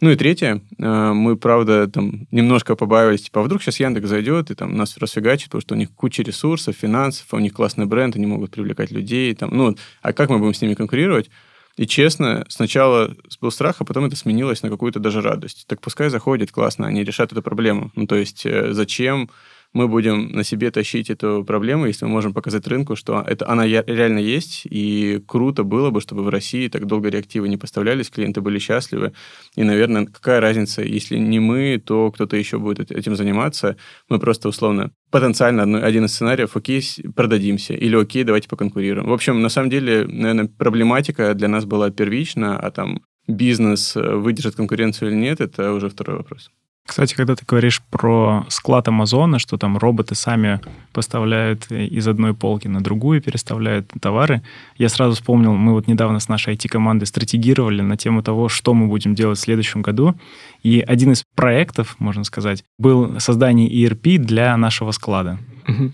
Ну и третье, э, мы, правда, там немножко побаивались, типа, а вдруг сейчас Яндекс зайдет и там нас расфигачит, потому что у них куча ресурсов, финансов, у них классный бренд, они могут привлекать людей, там, ну, а как мы будем с ними конкурировать? И честно, сначала был страх, а потом это сменилось на какую-то даже радость. Так пускай заходит, классно, они решат эту проблему. Ну, то есть э, зачем мы будем на себе тащить эту проблему, если мы можем показать рынку, что это, она реально есть, и круто было бы, чтобы в России так долго реактивы не поставлялись, клиенты были счастливы. И, наверное, какая разница, если не мы, то кто-то еще будет этим заниматься. Мы просто условно потенциально один из сценариев, окей, продадимся, или окей, давайте поконкурируем. В общем, на самом деле, наверное, проблематика для нас была первична, а там бизнес э, выдержит конкуренцию или нет, это уже второй вопрос. Кстати, когда ты говоришь про склад Амазона, что там роботы сами поставляют из одной полки на другую, переставляют товары, я сразу вспомнил, мы вот недавно с нашей IT-командой стратегировали на тему того, что мы будем делать в следующем году. И один из проектов, можно сказать, был создание ERP для нашего склада.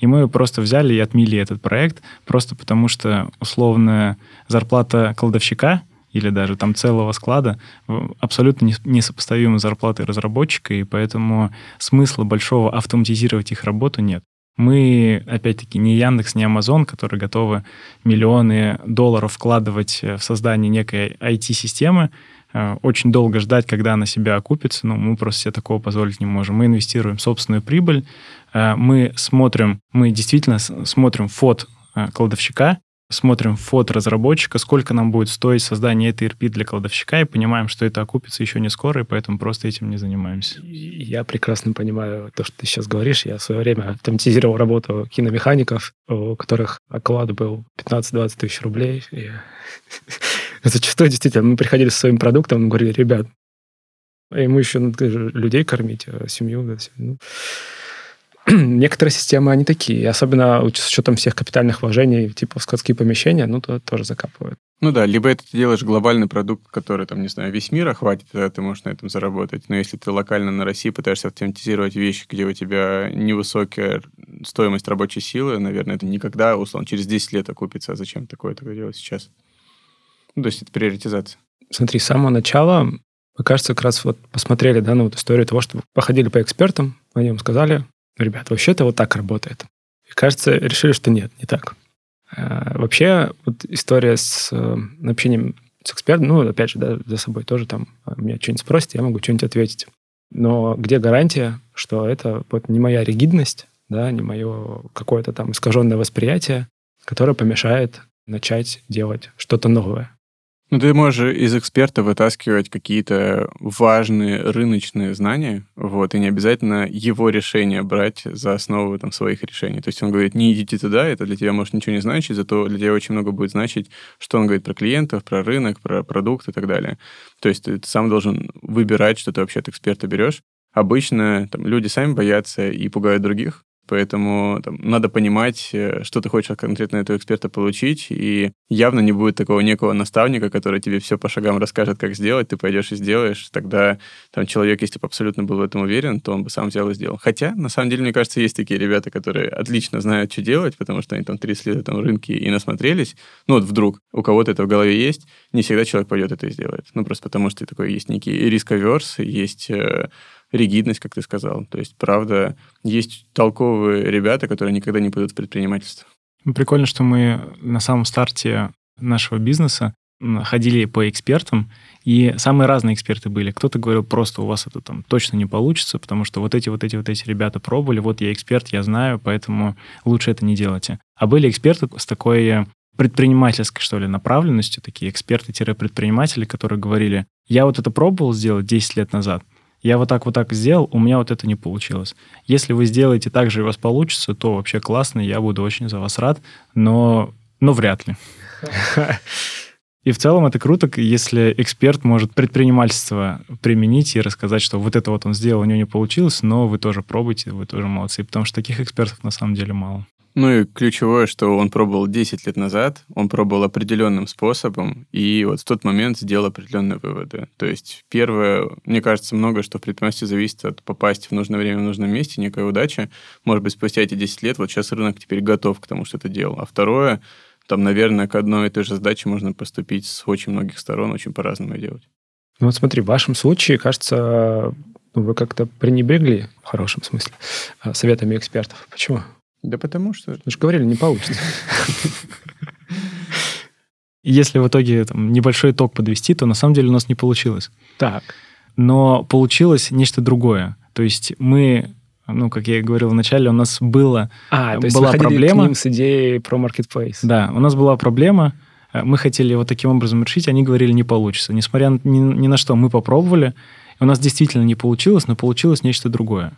И мы просто взяли и отмили этот проект, просто потому что условная зарплата кладовщика — или даже там целого склада абсолютно несопоставимы с зарплатой разработчика, и поэтому смысла большого автоматизировать их работу нет. Мы, опять-таки, не Яндекс, не Амазон, которые готовы миллионы долларов вкладывать в создание некой IT-системы, э, очень долго ждать, когда она себя окупится, ну, мы просто себе такого позволить не можем. Мы инвестируем собственную прибыль, э, мы смотрим, мы действительно смотрим фот э, кладовщика, смотрим фото разработчика, сколько нам будет стоить создание этой ERP для кладовщика, и понимаем, что это окупится еще не скоро, и поэтому просто этим не занимаемся. Я прекрасно понимаю то, что ты сейчас говоришь. Я в свое время автоматизировал работу киномехаников, у которых оклад был 15-20 тысяч рублей. И зачастую действительно мы приходили со своим продуктом говорили, ребят, ему еще надо людей кормить, а семью. Ну, некоторые системы, они такие. Особенно с учетом всех капитальных вложений, типа в складские помещения, ну, то тоже закапывают. Ну да, либо это ты делаешь глобальный продукт, который, там, не знаю, весь мир охватит, тогда ты можешь на этом заработать. Но если ты локально на России пытаешься автоматизировать вещи, где у тебя невысокая стоимость рабочей силы, наверное, это никогда, условно, через 10 лет окупится. А зачем такое такое делать сейчас? Ну, то есть это приоритизация. Смотри, с самого начала, мы, кажется, как раз вот посмотрели, да, на вот историю того, что походили по экспертам, они им сказали, ребят, вообще это вот так работает. И, кажется, решили, что нет, не так. А, вообще, вот история с э, общением с экспертом, ну, опять же, да, за собой тоже там а, меня что-нибудь спросите, я могу что-нибудь ответить. Но где гарантия, что это вот не моя ригидность, да, не мое какое-то там искаженное восприятие, которое помешает начать делать что-то новое. Ну, ты можешь из эксперта вытаскивать какие-то важные рыночные знания, вот, и не обязательно его решение брать за основу там, своих решений. То есть он говорит, не идите туда, это для тебя может ничего не значить, зато для тебя очень много будет значить, что он говорит про клиентов, про рынок, про продукт и так далее. То есть ты сам должен выбирать, что ты вообще от эксперта берешь. Обычно там, люди сами боятся и пугают других, Поэтому там, надо понимать, э, что ты хочешь конкретно этого эксперта получить, и явно не будет такого некого наставника, который тебе все по шагам расскажет, как сделать, ты пойдешь и сделаешь. Тогда там человек, если бы абсолютно был в этом уверен, то он бы сам взял и сделал. Хотя, на самом деле, мне кажется, есть такие ребята, которые отлично знают, что делать, потому что они там 30 лет в этом рынке и насмотрелись. Ну вот вдруг у кого-то это в голове есть, не всегда человек пойдет это и сделает. Ну просто потому что такой есть некий рисковерс, есть э, ригидность, как ты сказал. То есть, правда, есть толковые ребята, которые никогда не пойдут в предпринимательство. Прикольно, что мы на самом старте нашего бизнеса ходили по экспертам, и самые разные эксперты были. Кто-то говорил, просто у вас это там точно не получится, потому что вот эти, вот эти, вот эти ребята пробовали, вот я эксперт, я знаю, поэтому лучше это не делайте. А были эксперты с такой предпринимательской, что ли, направленностью, такие эксперты-предприниматели, которые говорили, я вот это пробовал сделать 10 лет назад, я вот так вот так сделал, у меня вот это не получилось. Если вы сделаете так же и у вас получится, то вообще классно, я буду очень за вас рад, но, но вряд ли. И в целом это круто, если эксперт может предпринимательство применить и рассказать, что вот это вот он сделал, у него не получилось, но вы тоже пробуйте, вы тоже молодцы, потому что таких экспертов на самом деле мало. Ну и ключевое, что он пробовал 10 лет назад, он пробовал определенным способом, и вот в тот момент сделал определенные выводы. То есть первое, мне кажется, много что в предпринимательстве зависит от попасть в нужное время в нужном месте, некая удача. Может быть, спустя эти 10 лет, вот сейчас рынок теперь готов к тому, что это делал. А второе, там, наверное, к одной и той же задаче можно поступить с очень многих сторон, очень по-разному делать. Ну вот смотри, в вашем случае, кажется, вы как-то пренебрегли, в хорошем смысле, советами экспертов. Почему? Да потому что... Вы же говорили, не получится. Если в итоге там, небольшой итог подвести, то на самом деле у нас не получилось. Так. Но получилось нечто другое. То есть мы, ну, как я и говорил вначале, у нас было, а, то есть была вы проблема. К ним с идеей про marketplace. Да, у нас была проблема, мы хотели вот таким образом решить, они говорили, не получится. Несмотря ни, ни на что, мы попробовали, у нас действительно не получилось, но получилось нечто другое.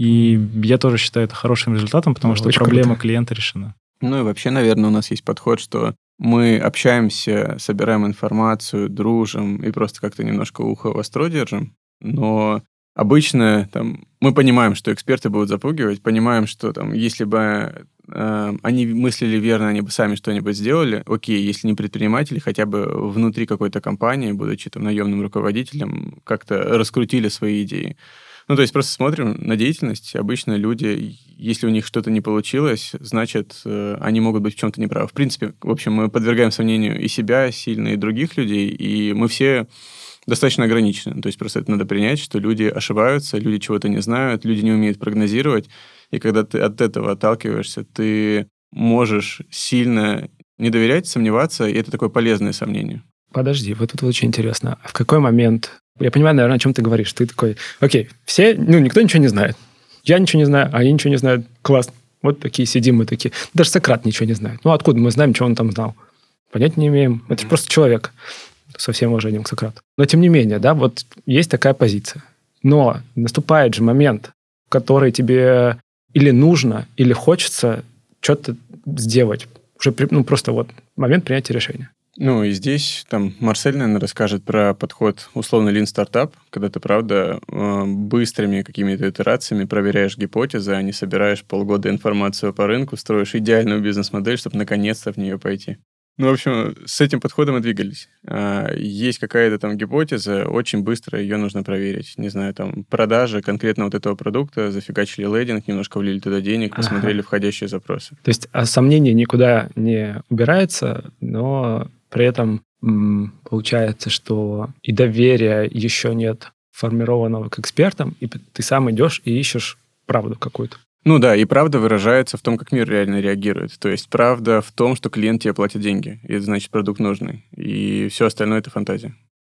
И я тоже считаю это хорошим результатом, потому ну, что проблема круто. клиента решена. Ну и вообще, наверное, у нас есть подход, что мы общаемся, собираем информацию, дружим и просто как-то немножко ухо востро держим. Но обычно там, мы понимаем, что эксперты будут запугивать, понимаем, что там, если бы э, они мыслили верно, они бы сами что-нибудь сделали. Окей, если не предприниматели, хотя бы внутри какой-то компании, будучи там наемным руководителем, как-то раскрутили свои идеи. Ну, то есть просто смотрим на деятельность. Обычно люди, если у них что-то не получилось, значит, э, они могут быть в чем-то неправы. В принципе, в общем, мы подвергаем сомнению и себя сильно, и других людей, и мы все достаточно ограничены. То есть просто это надо принять, что люди ошибаются, люди чего-то не знают, люди не умеют прогнозировать. И когда ты от этого отталкиваешься, ты можешь сильно не доверять, сомневаться, и это такое полезное сомнение. Подожди, вот тут очень интересно. А в какой момент я понимаю, наверное, о чем ты говоришь. Ты такой, окей, все, ну, никто ничего не знает. Я ничего не знаю, а они ничего не знают. Класс. Вот такие сидим мы такие. Даже Сократ ничего не знает. Ну, откуда мы знаем, что он там знал? Понятия не имеем. Это просто человек. Со всем уважением к Сократу. Но, тем не менее, да, вот есть такая позиция. Но наступает же момент, в который тебе или нужно, или хочется что-то сделать. Уже, ну, просто вот момент принятия решения. Ну, и здесь там Марсель, наверное, расскажет про подход условно Lean Startup, когда ты, правда, э, быстрыми какими-то итерациями проверяешь гипотезы, а не собираешь полгода информацию по рынку, строишь идеальную бизнес-модель, чтобы наконец-то в нее пойти. Ну, в общем, с этим подходом и двигались. А, есть какая-то там гипотеза, очень быстро ее нужно проверить. Не знаю, там, продажи конкретно вот этого продукта, зафигачили лейдинг, немножко влили туда денег, посмотрели ага. входящие запросы. То есть а сомнение никуда не убирается, но при этом получается, что и доверия еще нет формированного к экспертам, и ты сам идешь и ищешь правду какую-то. Ну да, и правда выражается в том, как мир реально реагирует. То есть правда в том, что клиент тебе платит деньги, и это значит продукт нужный. И все остальное — это фантазия.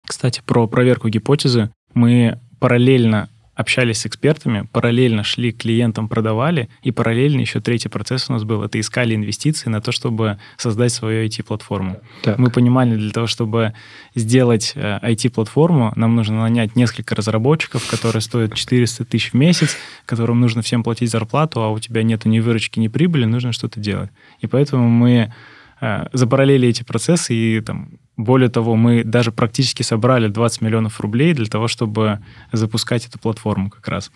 Кстати, про проверку гипотезы. Мы параллельно общались с экспертами, параллельно шли к клиентам, продавали, и параллельно еще третий процесс у нас был, это искали инвестиции на то, чтобы создать свою IT-платформу. Так. Мы понимали, для того, чтобы сделать IT-платформу, э, нам нужно нанять несколько разработчиков, которые стоят 400 тысяч в месяц, которым нужно всем платить зарплату, а у тебя нет ни выручки, ни прибыли, нужно что-то делать. И поэтому мы э, запараллелили эти процессы и там более того, мы даже практически собрали 20 миллионов рублей для того, чтобы запускать эту платформу как раз.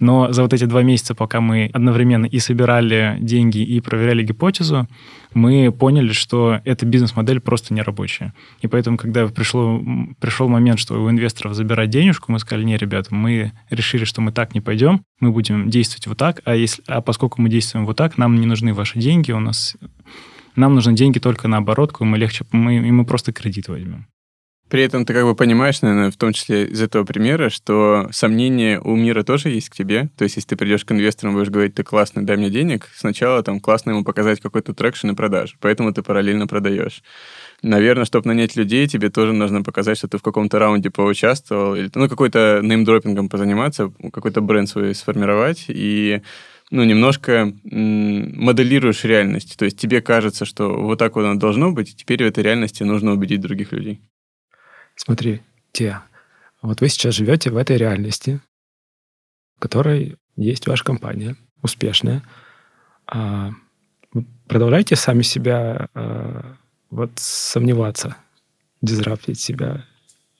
Но за вот эти два месяца, пока мы одновременно и собирали деньги, и проверяли гипотезу, мы поняли, что эта бизнес-модель просто не рабочая. И поэтому, когда пришло, пришел момент, что у инвесторов забирать денежку, мы сказали, не, ребята, мы решили, что мы так не пойдем, мы будем действовать вот так, а, если, а поскольку мы действуем вот так, нам не нужны ваши деньги, у нас нам нужны деньги только на оборотку, и мы легче, мы, и мы просто кредит возьмем. При этом ты как бы понимаешь, наверное, в том числе из этого примера, что сомнения у мира тоже есть к тебе. То есть, если ты придешь к инвесторам будешь говорить, ты классный, дай мне денег, сначала там классно ему показать какой-то traction и продаж. Поэтому ты параллельно продаешь. Наверное, чтобы нанять людей, тебе тоже нужно показать, что ты в каком-то раунде поучаствовал, или ну, какой-то name-dropping ом позаниматься, какой-то бренд свой сформировать, и ну, немножко моделируешь реальность. То есть тебе кажется, что вот так вот оно должно быть, и теперь в этой реальности нужно убедить других людей. Смотри, те, вот вы сейчас живете в этой реальности, в которой есть ваша компания, успешная. А продолжайте сами себя а, вот сомневаться, дизраптить себя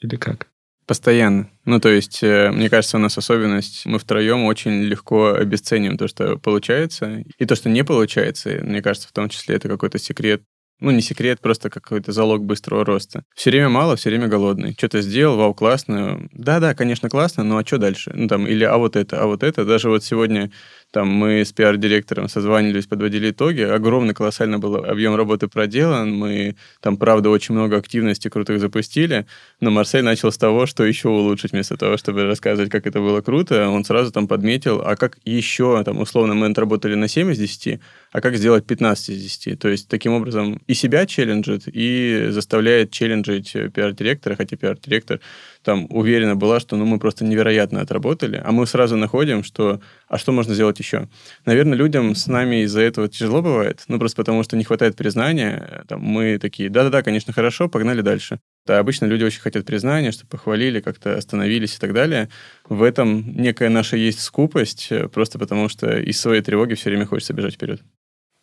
или как? Постоянно. Ну, то есть, э, мне кажется, у нас особенность, мы втроем очень легко обесцениваем то, что получается, и то, что не получается. Мне кажется, в том числе это какой-то секрет ну, не секрет, просто какой-то залог быстрого роста. Все время мало, все время голодный. Что-то сделал, вау, классно. Да-да, конечно, классно, но а что дальше? Ну, там, или а вот это, а вот это. Даже вот сегодня там мы с пиар-директором созванивались, подводили итоги. Огромный, колоссальный был объем работы проделан. Мы там, правда, очень много активностей крутых запустили. Но Марсель начал с того, что еще улучшить, вместо того, чтобы рассказывать, как это было круто. Он сразу там подметил, а как еще, там, условно, мы отработали на 7 из 10, а как сделать 15 из 10. То есть, таким образом, и себя челленджит, и заставляет челленджить пиар-директора, хотя пиар-директор там уверена была, что ну, мы просто невероятно отработали, а мы сразу находим, что а что можно сделать еще? Наверное, людям с нами из-за этого тяжело бывает, ну просто потому что не хватает признания. Там, мы такие, да-да-да, конечно, хорошо, погнали дальше. Да, обычно люди очень хотят признания, чтобы похвалили, как-то остановились и так далее. В этом некая наша есть скупость, э, просто потому что из своей тревоги все время хочется бежать вперед.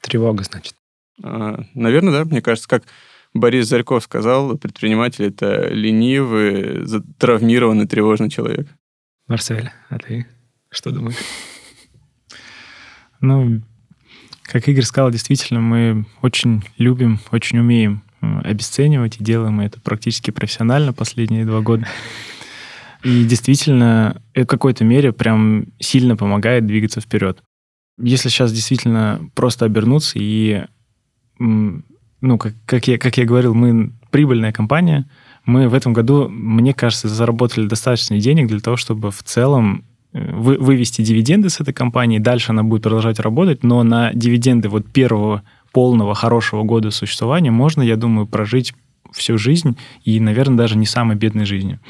Тревога, значит. А, наверное, да. Мне кажется, как Борис Зарьков сказал, предприниматель — это ленивый, травмированный, тревожный человек. Марсель, а ты что думаешь? Ну, как Игорь сказал, действительно, мы очень любим, очень умеем обесценивать, и делаем это практически профессионально последние два года. И действительно, это в какой-то мере прям сильно помогает двигаться вперед. Если сейчас действительно просто обернуться и ну, как, как, я, как я говорил, мы прибыльная компания. Мы в этом году, мне кажется, заработали достаточно денег для того, чтобы в целом э, вы, вывести дивиденды с этой компании. Дальше она будет продолжать работать, но на дивиденды вот первого полного хорошего года существования можно, я думаю, прожить всю жизнь и, наверное, даже не самой бедной жизнью.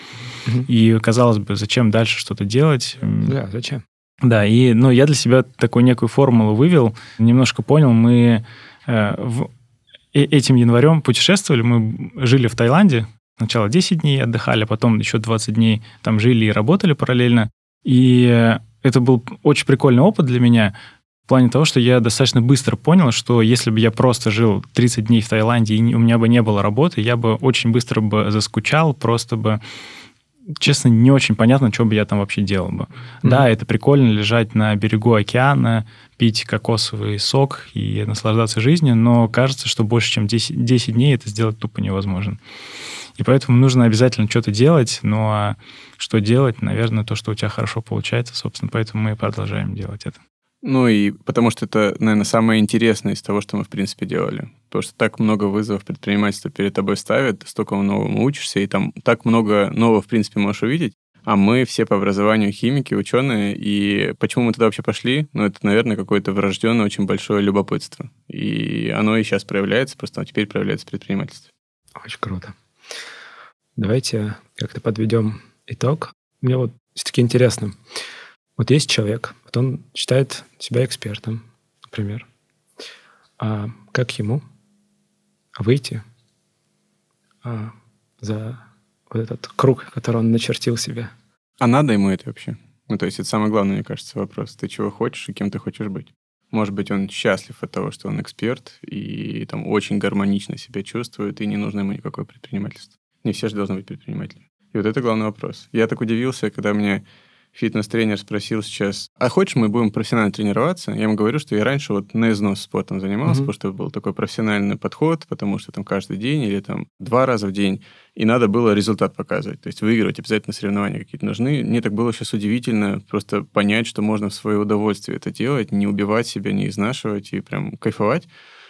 Угу. И казалось бы, зачем дальше что-то делать? Да, зачем? Да, и ну, я для себя такую некую формулу вывел, немножко понял, мы э, в этим январем путешествовали, мы жили в Таиланде, сначала 10 дней отдыхали, потом еще 20 дней там жили и работали параллельно. И это был очень прикольный опыт для меня в плане того, что я достаточно быстро понял, что если бы я просто жил 30 дней в Таиланде и у меня бы не было работы, я бы очень быстро бы заскучал, просто бы честно, не очень понятно, что бы я там вообще делал бы. Mm-hmm. Да, это прикольно лежать на берегу океана, пить кокосовый сок и наслаждаться жизнью, но кажется, что больше, чем 10, 10 дней это сделать тупо невозможно. И поэтому нужно обязательно что-то делать, но ну, а что делать, наверное, то, что у тебя хорошо получается, собственно, поэтому мы и продолжаем делать это. Ну и потому что это, наверное, самое интересное из того, что мы, в принципе, делали. Потому что так много вызовов предпринимательства перед тобой ставят, столько новому учишься, и там так много нового, в принципе, можешь увидеть. А мы все по образованию химики, ученые, и почему мы туда вообще пошли? Ну, это, наверное, какое-то врожденное очень большое любопытство. И оно и сейчас проявляется, просто теперь проявляется в предпринимательстве. Очень круто. Давайте как-то подведем итог. Мне вот все-таки интересно. Вот есть человек, вот он считает себя экспертом, например. А как ему выйти а, за вот этот круг, который он начертил себе? А надо ему это вообще? Ну, то есть это самый главный, мне кажется, вопрос. Ты чего хочешь и кем ты хочешь быть? Может быть, он счастлив от того, что он эксперт и там очень гармонично себя чувствует, и не нужно ему никакое предпринимательство. Не все же должны быть предпринимателями. И вот это главный вопрос. Я так удивился, когда мне фитнес-тренер спросил сейчас, а хочешь, мы будем профессионально тренироваться? Я ему говорю, что я раньше вот на износ спортом занимался, mm-hmm. потому что был такой профессиональный подход, потому что там каждый день или там два раза в день, и надо было результат показывать, то есть выигрывать обязательно соревнования какие-то нужны. Мне так было сейчас удивительно просто понять, что можно в свое удовольствие это делать, не убивать себя, не изнашивать и прям кайфовать.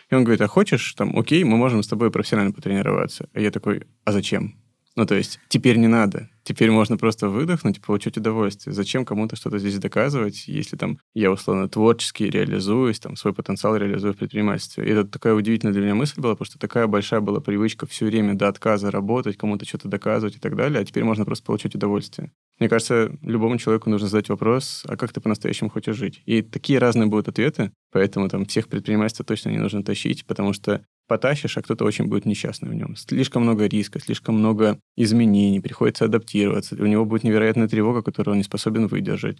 И он говорит, а хочешь, там, окей, мы можем с тобой профессионально потренироваться. А я такой, а зачем? Ну, то есть теперь не надо. Теперь можно просто выдохнуть и получить удовольствие. Зачем кому-то что-то здесь доказывать, если там я условно творчески реализуюсь, там свой потенциал реализую в предпринимательстве. И это такая удивительная для меня мысль была, потому что такая большая была привычка все время до отказа работать, кому-то что-то доказывать и так далее, а теперь можно просто получить удовольствие. Мне кажется, любому человеку нужно задать вопрос, а как ты по-настоящему хочешь жить? И такие разные будут ответы, поэтому там всех предпринимательств точно не нужно тащить, потому что потащишь, а кто-то очень будет несчастный в нем. Слишком много риска, слишком много изменений, приходится адаптироваться. У него будет невероятная тревога, которую он не способен выдержать.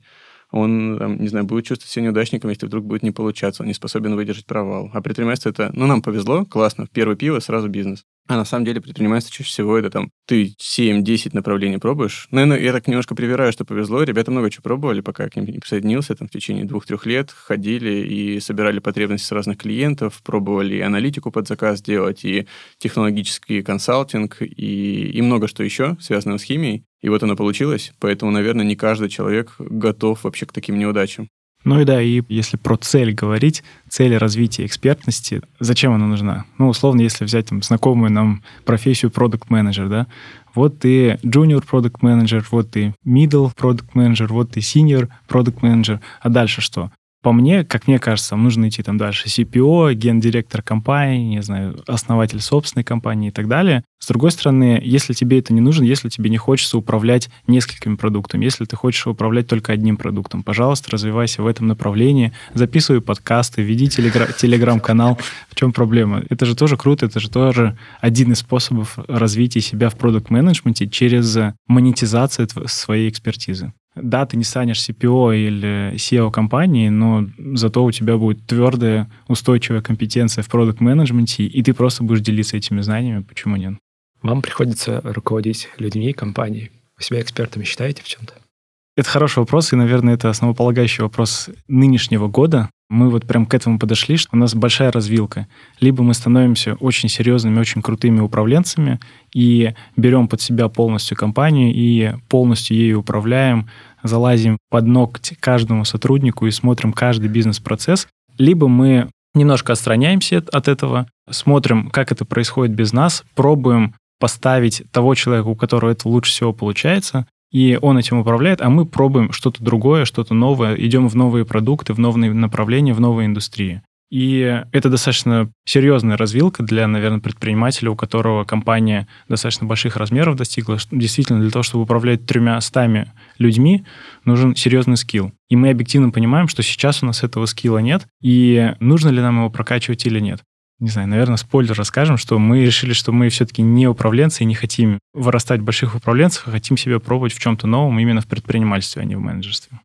Он, там, не знаю, будет чувствовать себя неудачником, если вдруг будет не получаться, он не способен выдержать провал. А предпринимательство это, ну, нам повезло, классно, первое пиво сразу бизнес. А на самом деле предпринимательство чаще всего это там ты 7-10 направлений пробуешь. Наверное, я так немножко привираю, что повезло. Ребята много чего пробовали, пока я к ним не присоединился. Там в течение двух-трех лет ходили и собирали потребности с разных клиентов, пробовали и аналитику под заказ делать, и технологический консалтинг, и, и много что еще, связанного с химией. И вот оно получилось. Поэтому, наверное, не каждый человек готов вообще к таким неудачам. Ну и да, и если про цель говорить, цель развития экспертности, зачем она нужна? Ну, условно, если взять там знакомую нам профессию продукт менеджер да, вот ты junior product manager, вот ты middle product manager, вот ты senior product manager, а дальше что? По мне, как мне кажется, нужно идти там дальше. CPO, гендиректор компании, не знаю, основатель собственной компании и так далее. С другой стороны, если тебе это не нужно, если тебе не хочется управлять несколькими продуктами, если ты хочешь управлять только одним продуктом, пожалуйста, развивайся в этом направлении, записывай подкасты, веди телеграм-канал. В чем проблема? Это же тоже круто, это же тоже один из способов развития себя в продукт-менеджменте через монетизацию своей экспертизы. Да, ты не станешь CPO или SEO компании, но зато у тебя будет твердая, устойчивая компетенция в продукт-менеджменте, и ты просто будешь делиться этими знаниями. Почему нет? Вам приходится руководить людьми, компанией. Вы себя экспертами считаете в чем-то? Это хороший вопрос, и, наверное, это основополагающий вопрос нынешнего года. Мы вот прям к этому подошли, что у нас большая развилка. Либо мы становимся очень серьезными, очень крутыми управленцами и берем под себя полностью компанию и полностью ею управляем, залазим под ноготь каждому сотруднику и смотрим каждый бизнес-процесс. Либо мы немножко отстраняемся от этого, смотрим, как это происходит без нас, пробуем поставить того человека, у которого это лучше всего получается, и он этим управляет, а мы пробуем что-то другое, что-то новое, идем в новые продукты, в новые направления, в новые индустрии. И это достаточно серьезная развилка для, наверное, предпринимателя, у которого компания достаточно больших размеров достигла. Действительно, для того, чтобы управлять тремя стами людьми, нужен серьезный скилл. И мы объективно понимаем, что сейчас у нас этого скилла нет, и нужно ли нам его прокачивать или нет не знаю, наверное, спойлер расскажем, что мы решили, что мы все-таки не управленцы и не хотим вырастать больших управленцев, а хотим себя пробовать в чем-то новом именно в предпринимательстве, а не в менеджерстве.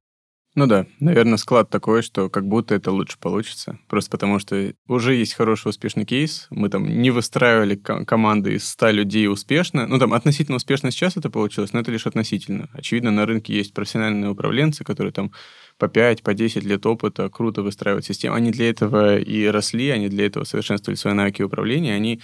Ну да, наверное, склад такой, что как будто это лучше получится. Просто потому что уже есть хороший успешный кейс. Мы там не выстраивали команды из 100 людей успешно. Ну там относительно успешно сейчас это получилось, но это лишь относительно. Очевидно, на рынке есть профессиональные управленцы, которые там по 5, по 10 лет опыта круто выстраивают систему. Они для этого и росли, они для этого совершенствовали свои навыки управления, они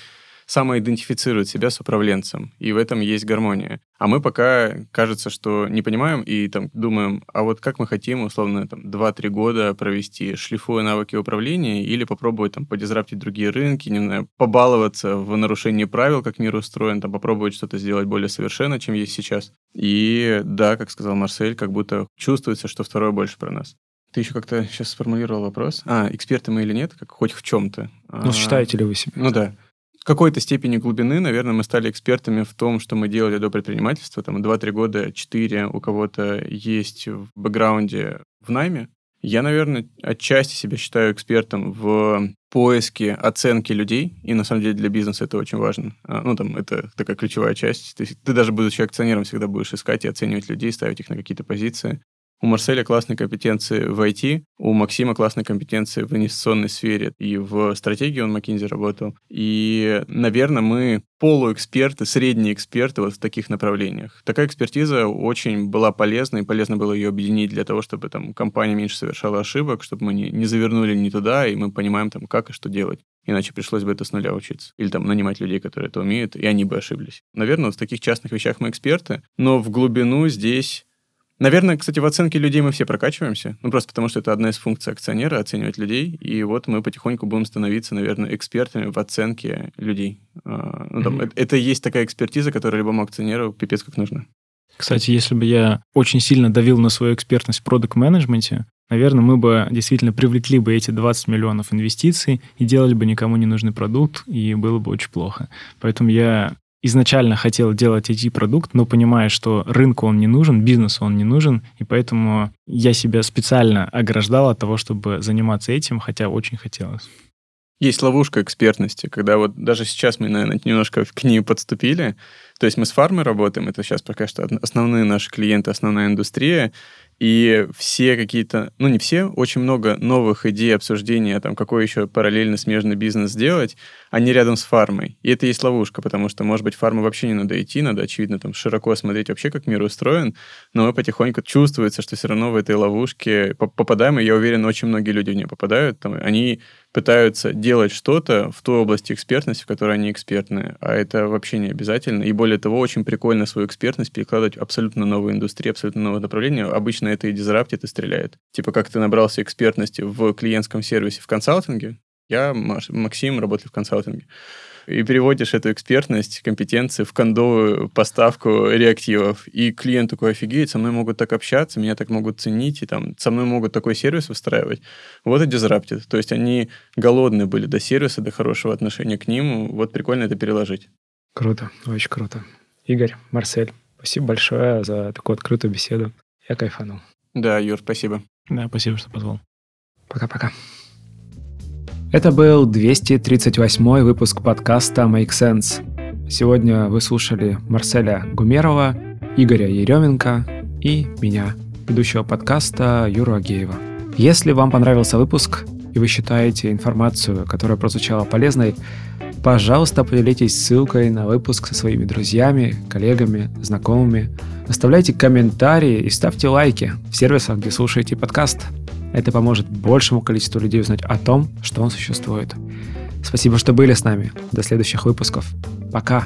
самоидентифицирует себя с управленцем, и в этом есть гармония. А мы пока, кажется, что не понимаем и там думаем, а вот как мы хотим, условно, там, 2-3 года провести, шлифуя навыки управления, или попробовать там подизраптить другие рынки, не знаю, побаловаться в нарушении правил, как мир устроен, там, попробовать что-то сделать более совершенно, чем есть сейчас. И да, как сказал Марсель, как будто чувствуется, что второе больше про нас. Ты еще как-то сейчас сформулировал вопрос. А, эксперты мы или нет, как хоть в чем-то. Ну, а, считаете ли вы себя? Ну да какой-то степени глубины, наверное, мы стали экспертами в том, что мы делали до предпринимательства. Там 2-3 года, 4 у кого-то есть в бэкграунде в найме. Я, наверное, отчасти себя считаю экспертом в поиске оценки людей, и на самом деле для бизнеса это очень важно. А, ну, там, это такая ключевая часть. Ты, ты даже будучи акционером всегда будешь искать и оценивать людей, ставить их на какие-то позиции. У Марселя классные компетенции в IT, у Максима классные компетенции в инвестиционной сфере и в стратегии он McKinsey работал. И, наверное, мы полуэксперты, средние эксперты вот в таких направлениях. Такая экспертиза очень была полезна, и полезно было ее объединить для того, чтобы там компания меньше совершала ошибок, чтобы мы не, не завернули не туда, и мы понимаем там, как и что делать. Иначе пришлось бы это с нуля учиться. Или там нанимать людей, которые это умеют, и они бы ошиблись. Наверное, вот в таких частных вещах мы эксперты, но в глубину здесь Наверное, кстати, в оценке людей мы все прокачиваемся, ну просто потому что это одна из функций акционера оценивать людей, и вот мы потихоньку будем становиться, наверное, экспертами в оценке людей. А, ну, там, mm-hmm. это, это есть такая экспертиза, которая любому акционеру пипец как нужна. Кстати, если бы я очень сильно давил на свою экспертность в продукт-менеджменте, наверное, мы бы действительно привлекли бы эти 20 миллионов инвестиций и делали бы никому не нужный продукт, и было бы очень плохо. Поэтому я изначально хотел делать IT-продукт, но понимая, что рынку он не нужен, бизнесу он не нужен, и поэтому я себя специально ограждал от того, чтобы заниматься этим, хотя очень хотелось. Есть ловушка экспертности, когда вот даже сейчас мы, наверное, немножко к ней подступили. То есть мы с фармой работаем, это сейчас пока что основные наши клиенты, основная индустрия, и все какие-то, ну не все, очень много новых идей, обсуждения, там, какой еще параллельно смежный бизнес сделать, они рядом с фармой. И это есть ловушка, потому что, может быть, фарму вообще не надо идти, надо, очевидно, там, широко смотреть вообще, как мир устроен, но мы потихоньку чувствуется, что все равно в этой ловушке попадаем, и я уверен, очень многие люди в нее попадают, там, они пытаются делать что-то в той области экспертности, в которой они экспертны, а это вообще не обязательно. И более того, очень прикольно свою экспертность перекладывать абсолютно новую индустрию, абсолютно новое направление. Обычно это и дизраптит, и стреляет. Типа как ты набрался экспертности в клиентском сервисе в консалтинге, я, Максим, работаю в консалтинге и переводишь эту экспертность, компетенции в кондовую поставку реактивов. И клиент такой, офигеет, со мной могут так общаться, меня так могут ценить, и там со мной могут такой сервис выстраивать. Вот и дизраптит. То есть они голодные были до сервиса, до хорошего отношения к ним. Вот прикольно это переложить. Круто, очень круто. Игорь, Марсель, спасибо большое за такую открытую беседу. Я кайфанул. Да, Юр, спасибо. Да, спасибо, что позвал. Пока-пока. Это был 238 выпуск подкаста Make Sense. Сегодня вы слушали Марселя Гумерова, Игоря Еременко и меня, ведущего подкаста Юру Агеева. Если вам понравился выпуск и вы считаете информацию, которая прозвучала полезной, пожалуйста, поделитесь ссылкой на выпуск со своими друзьями, коллегами, знакомыми. Оставляйте комментарии и ставьте лайки в сервисах, где слушаете подкаст. Это поможет большему количеству людей узнать о том, что он существует. Спасибо, что были с нами. До следующих выпусков. Пока.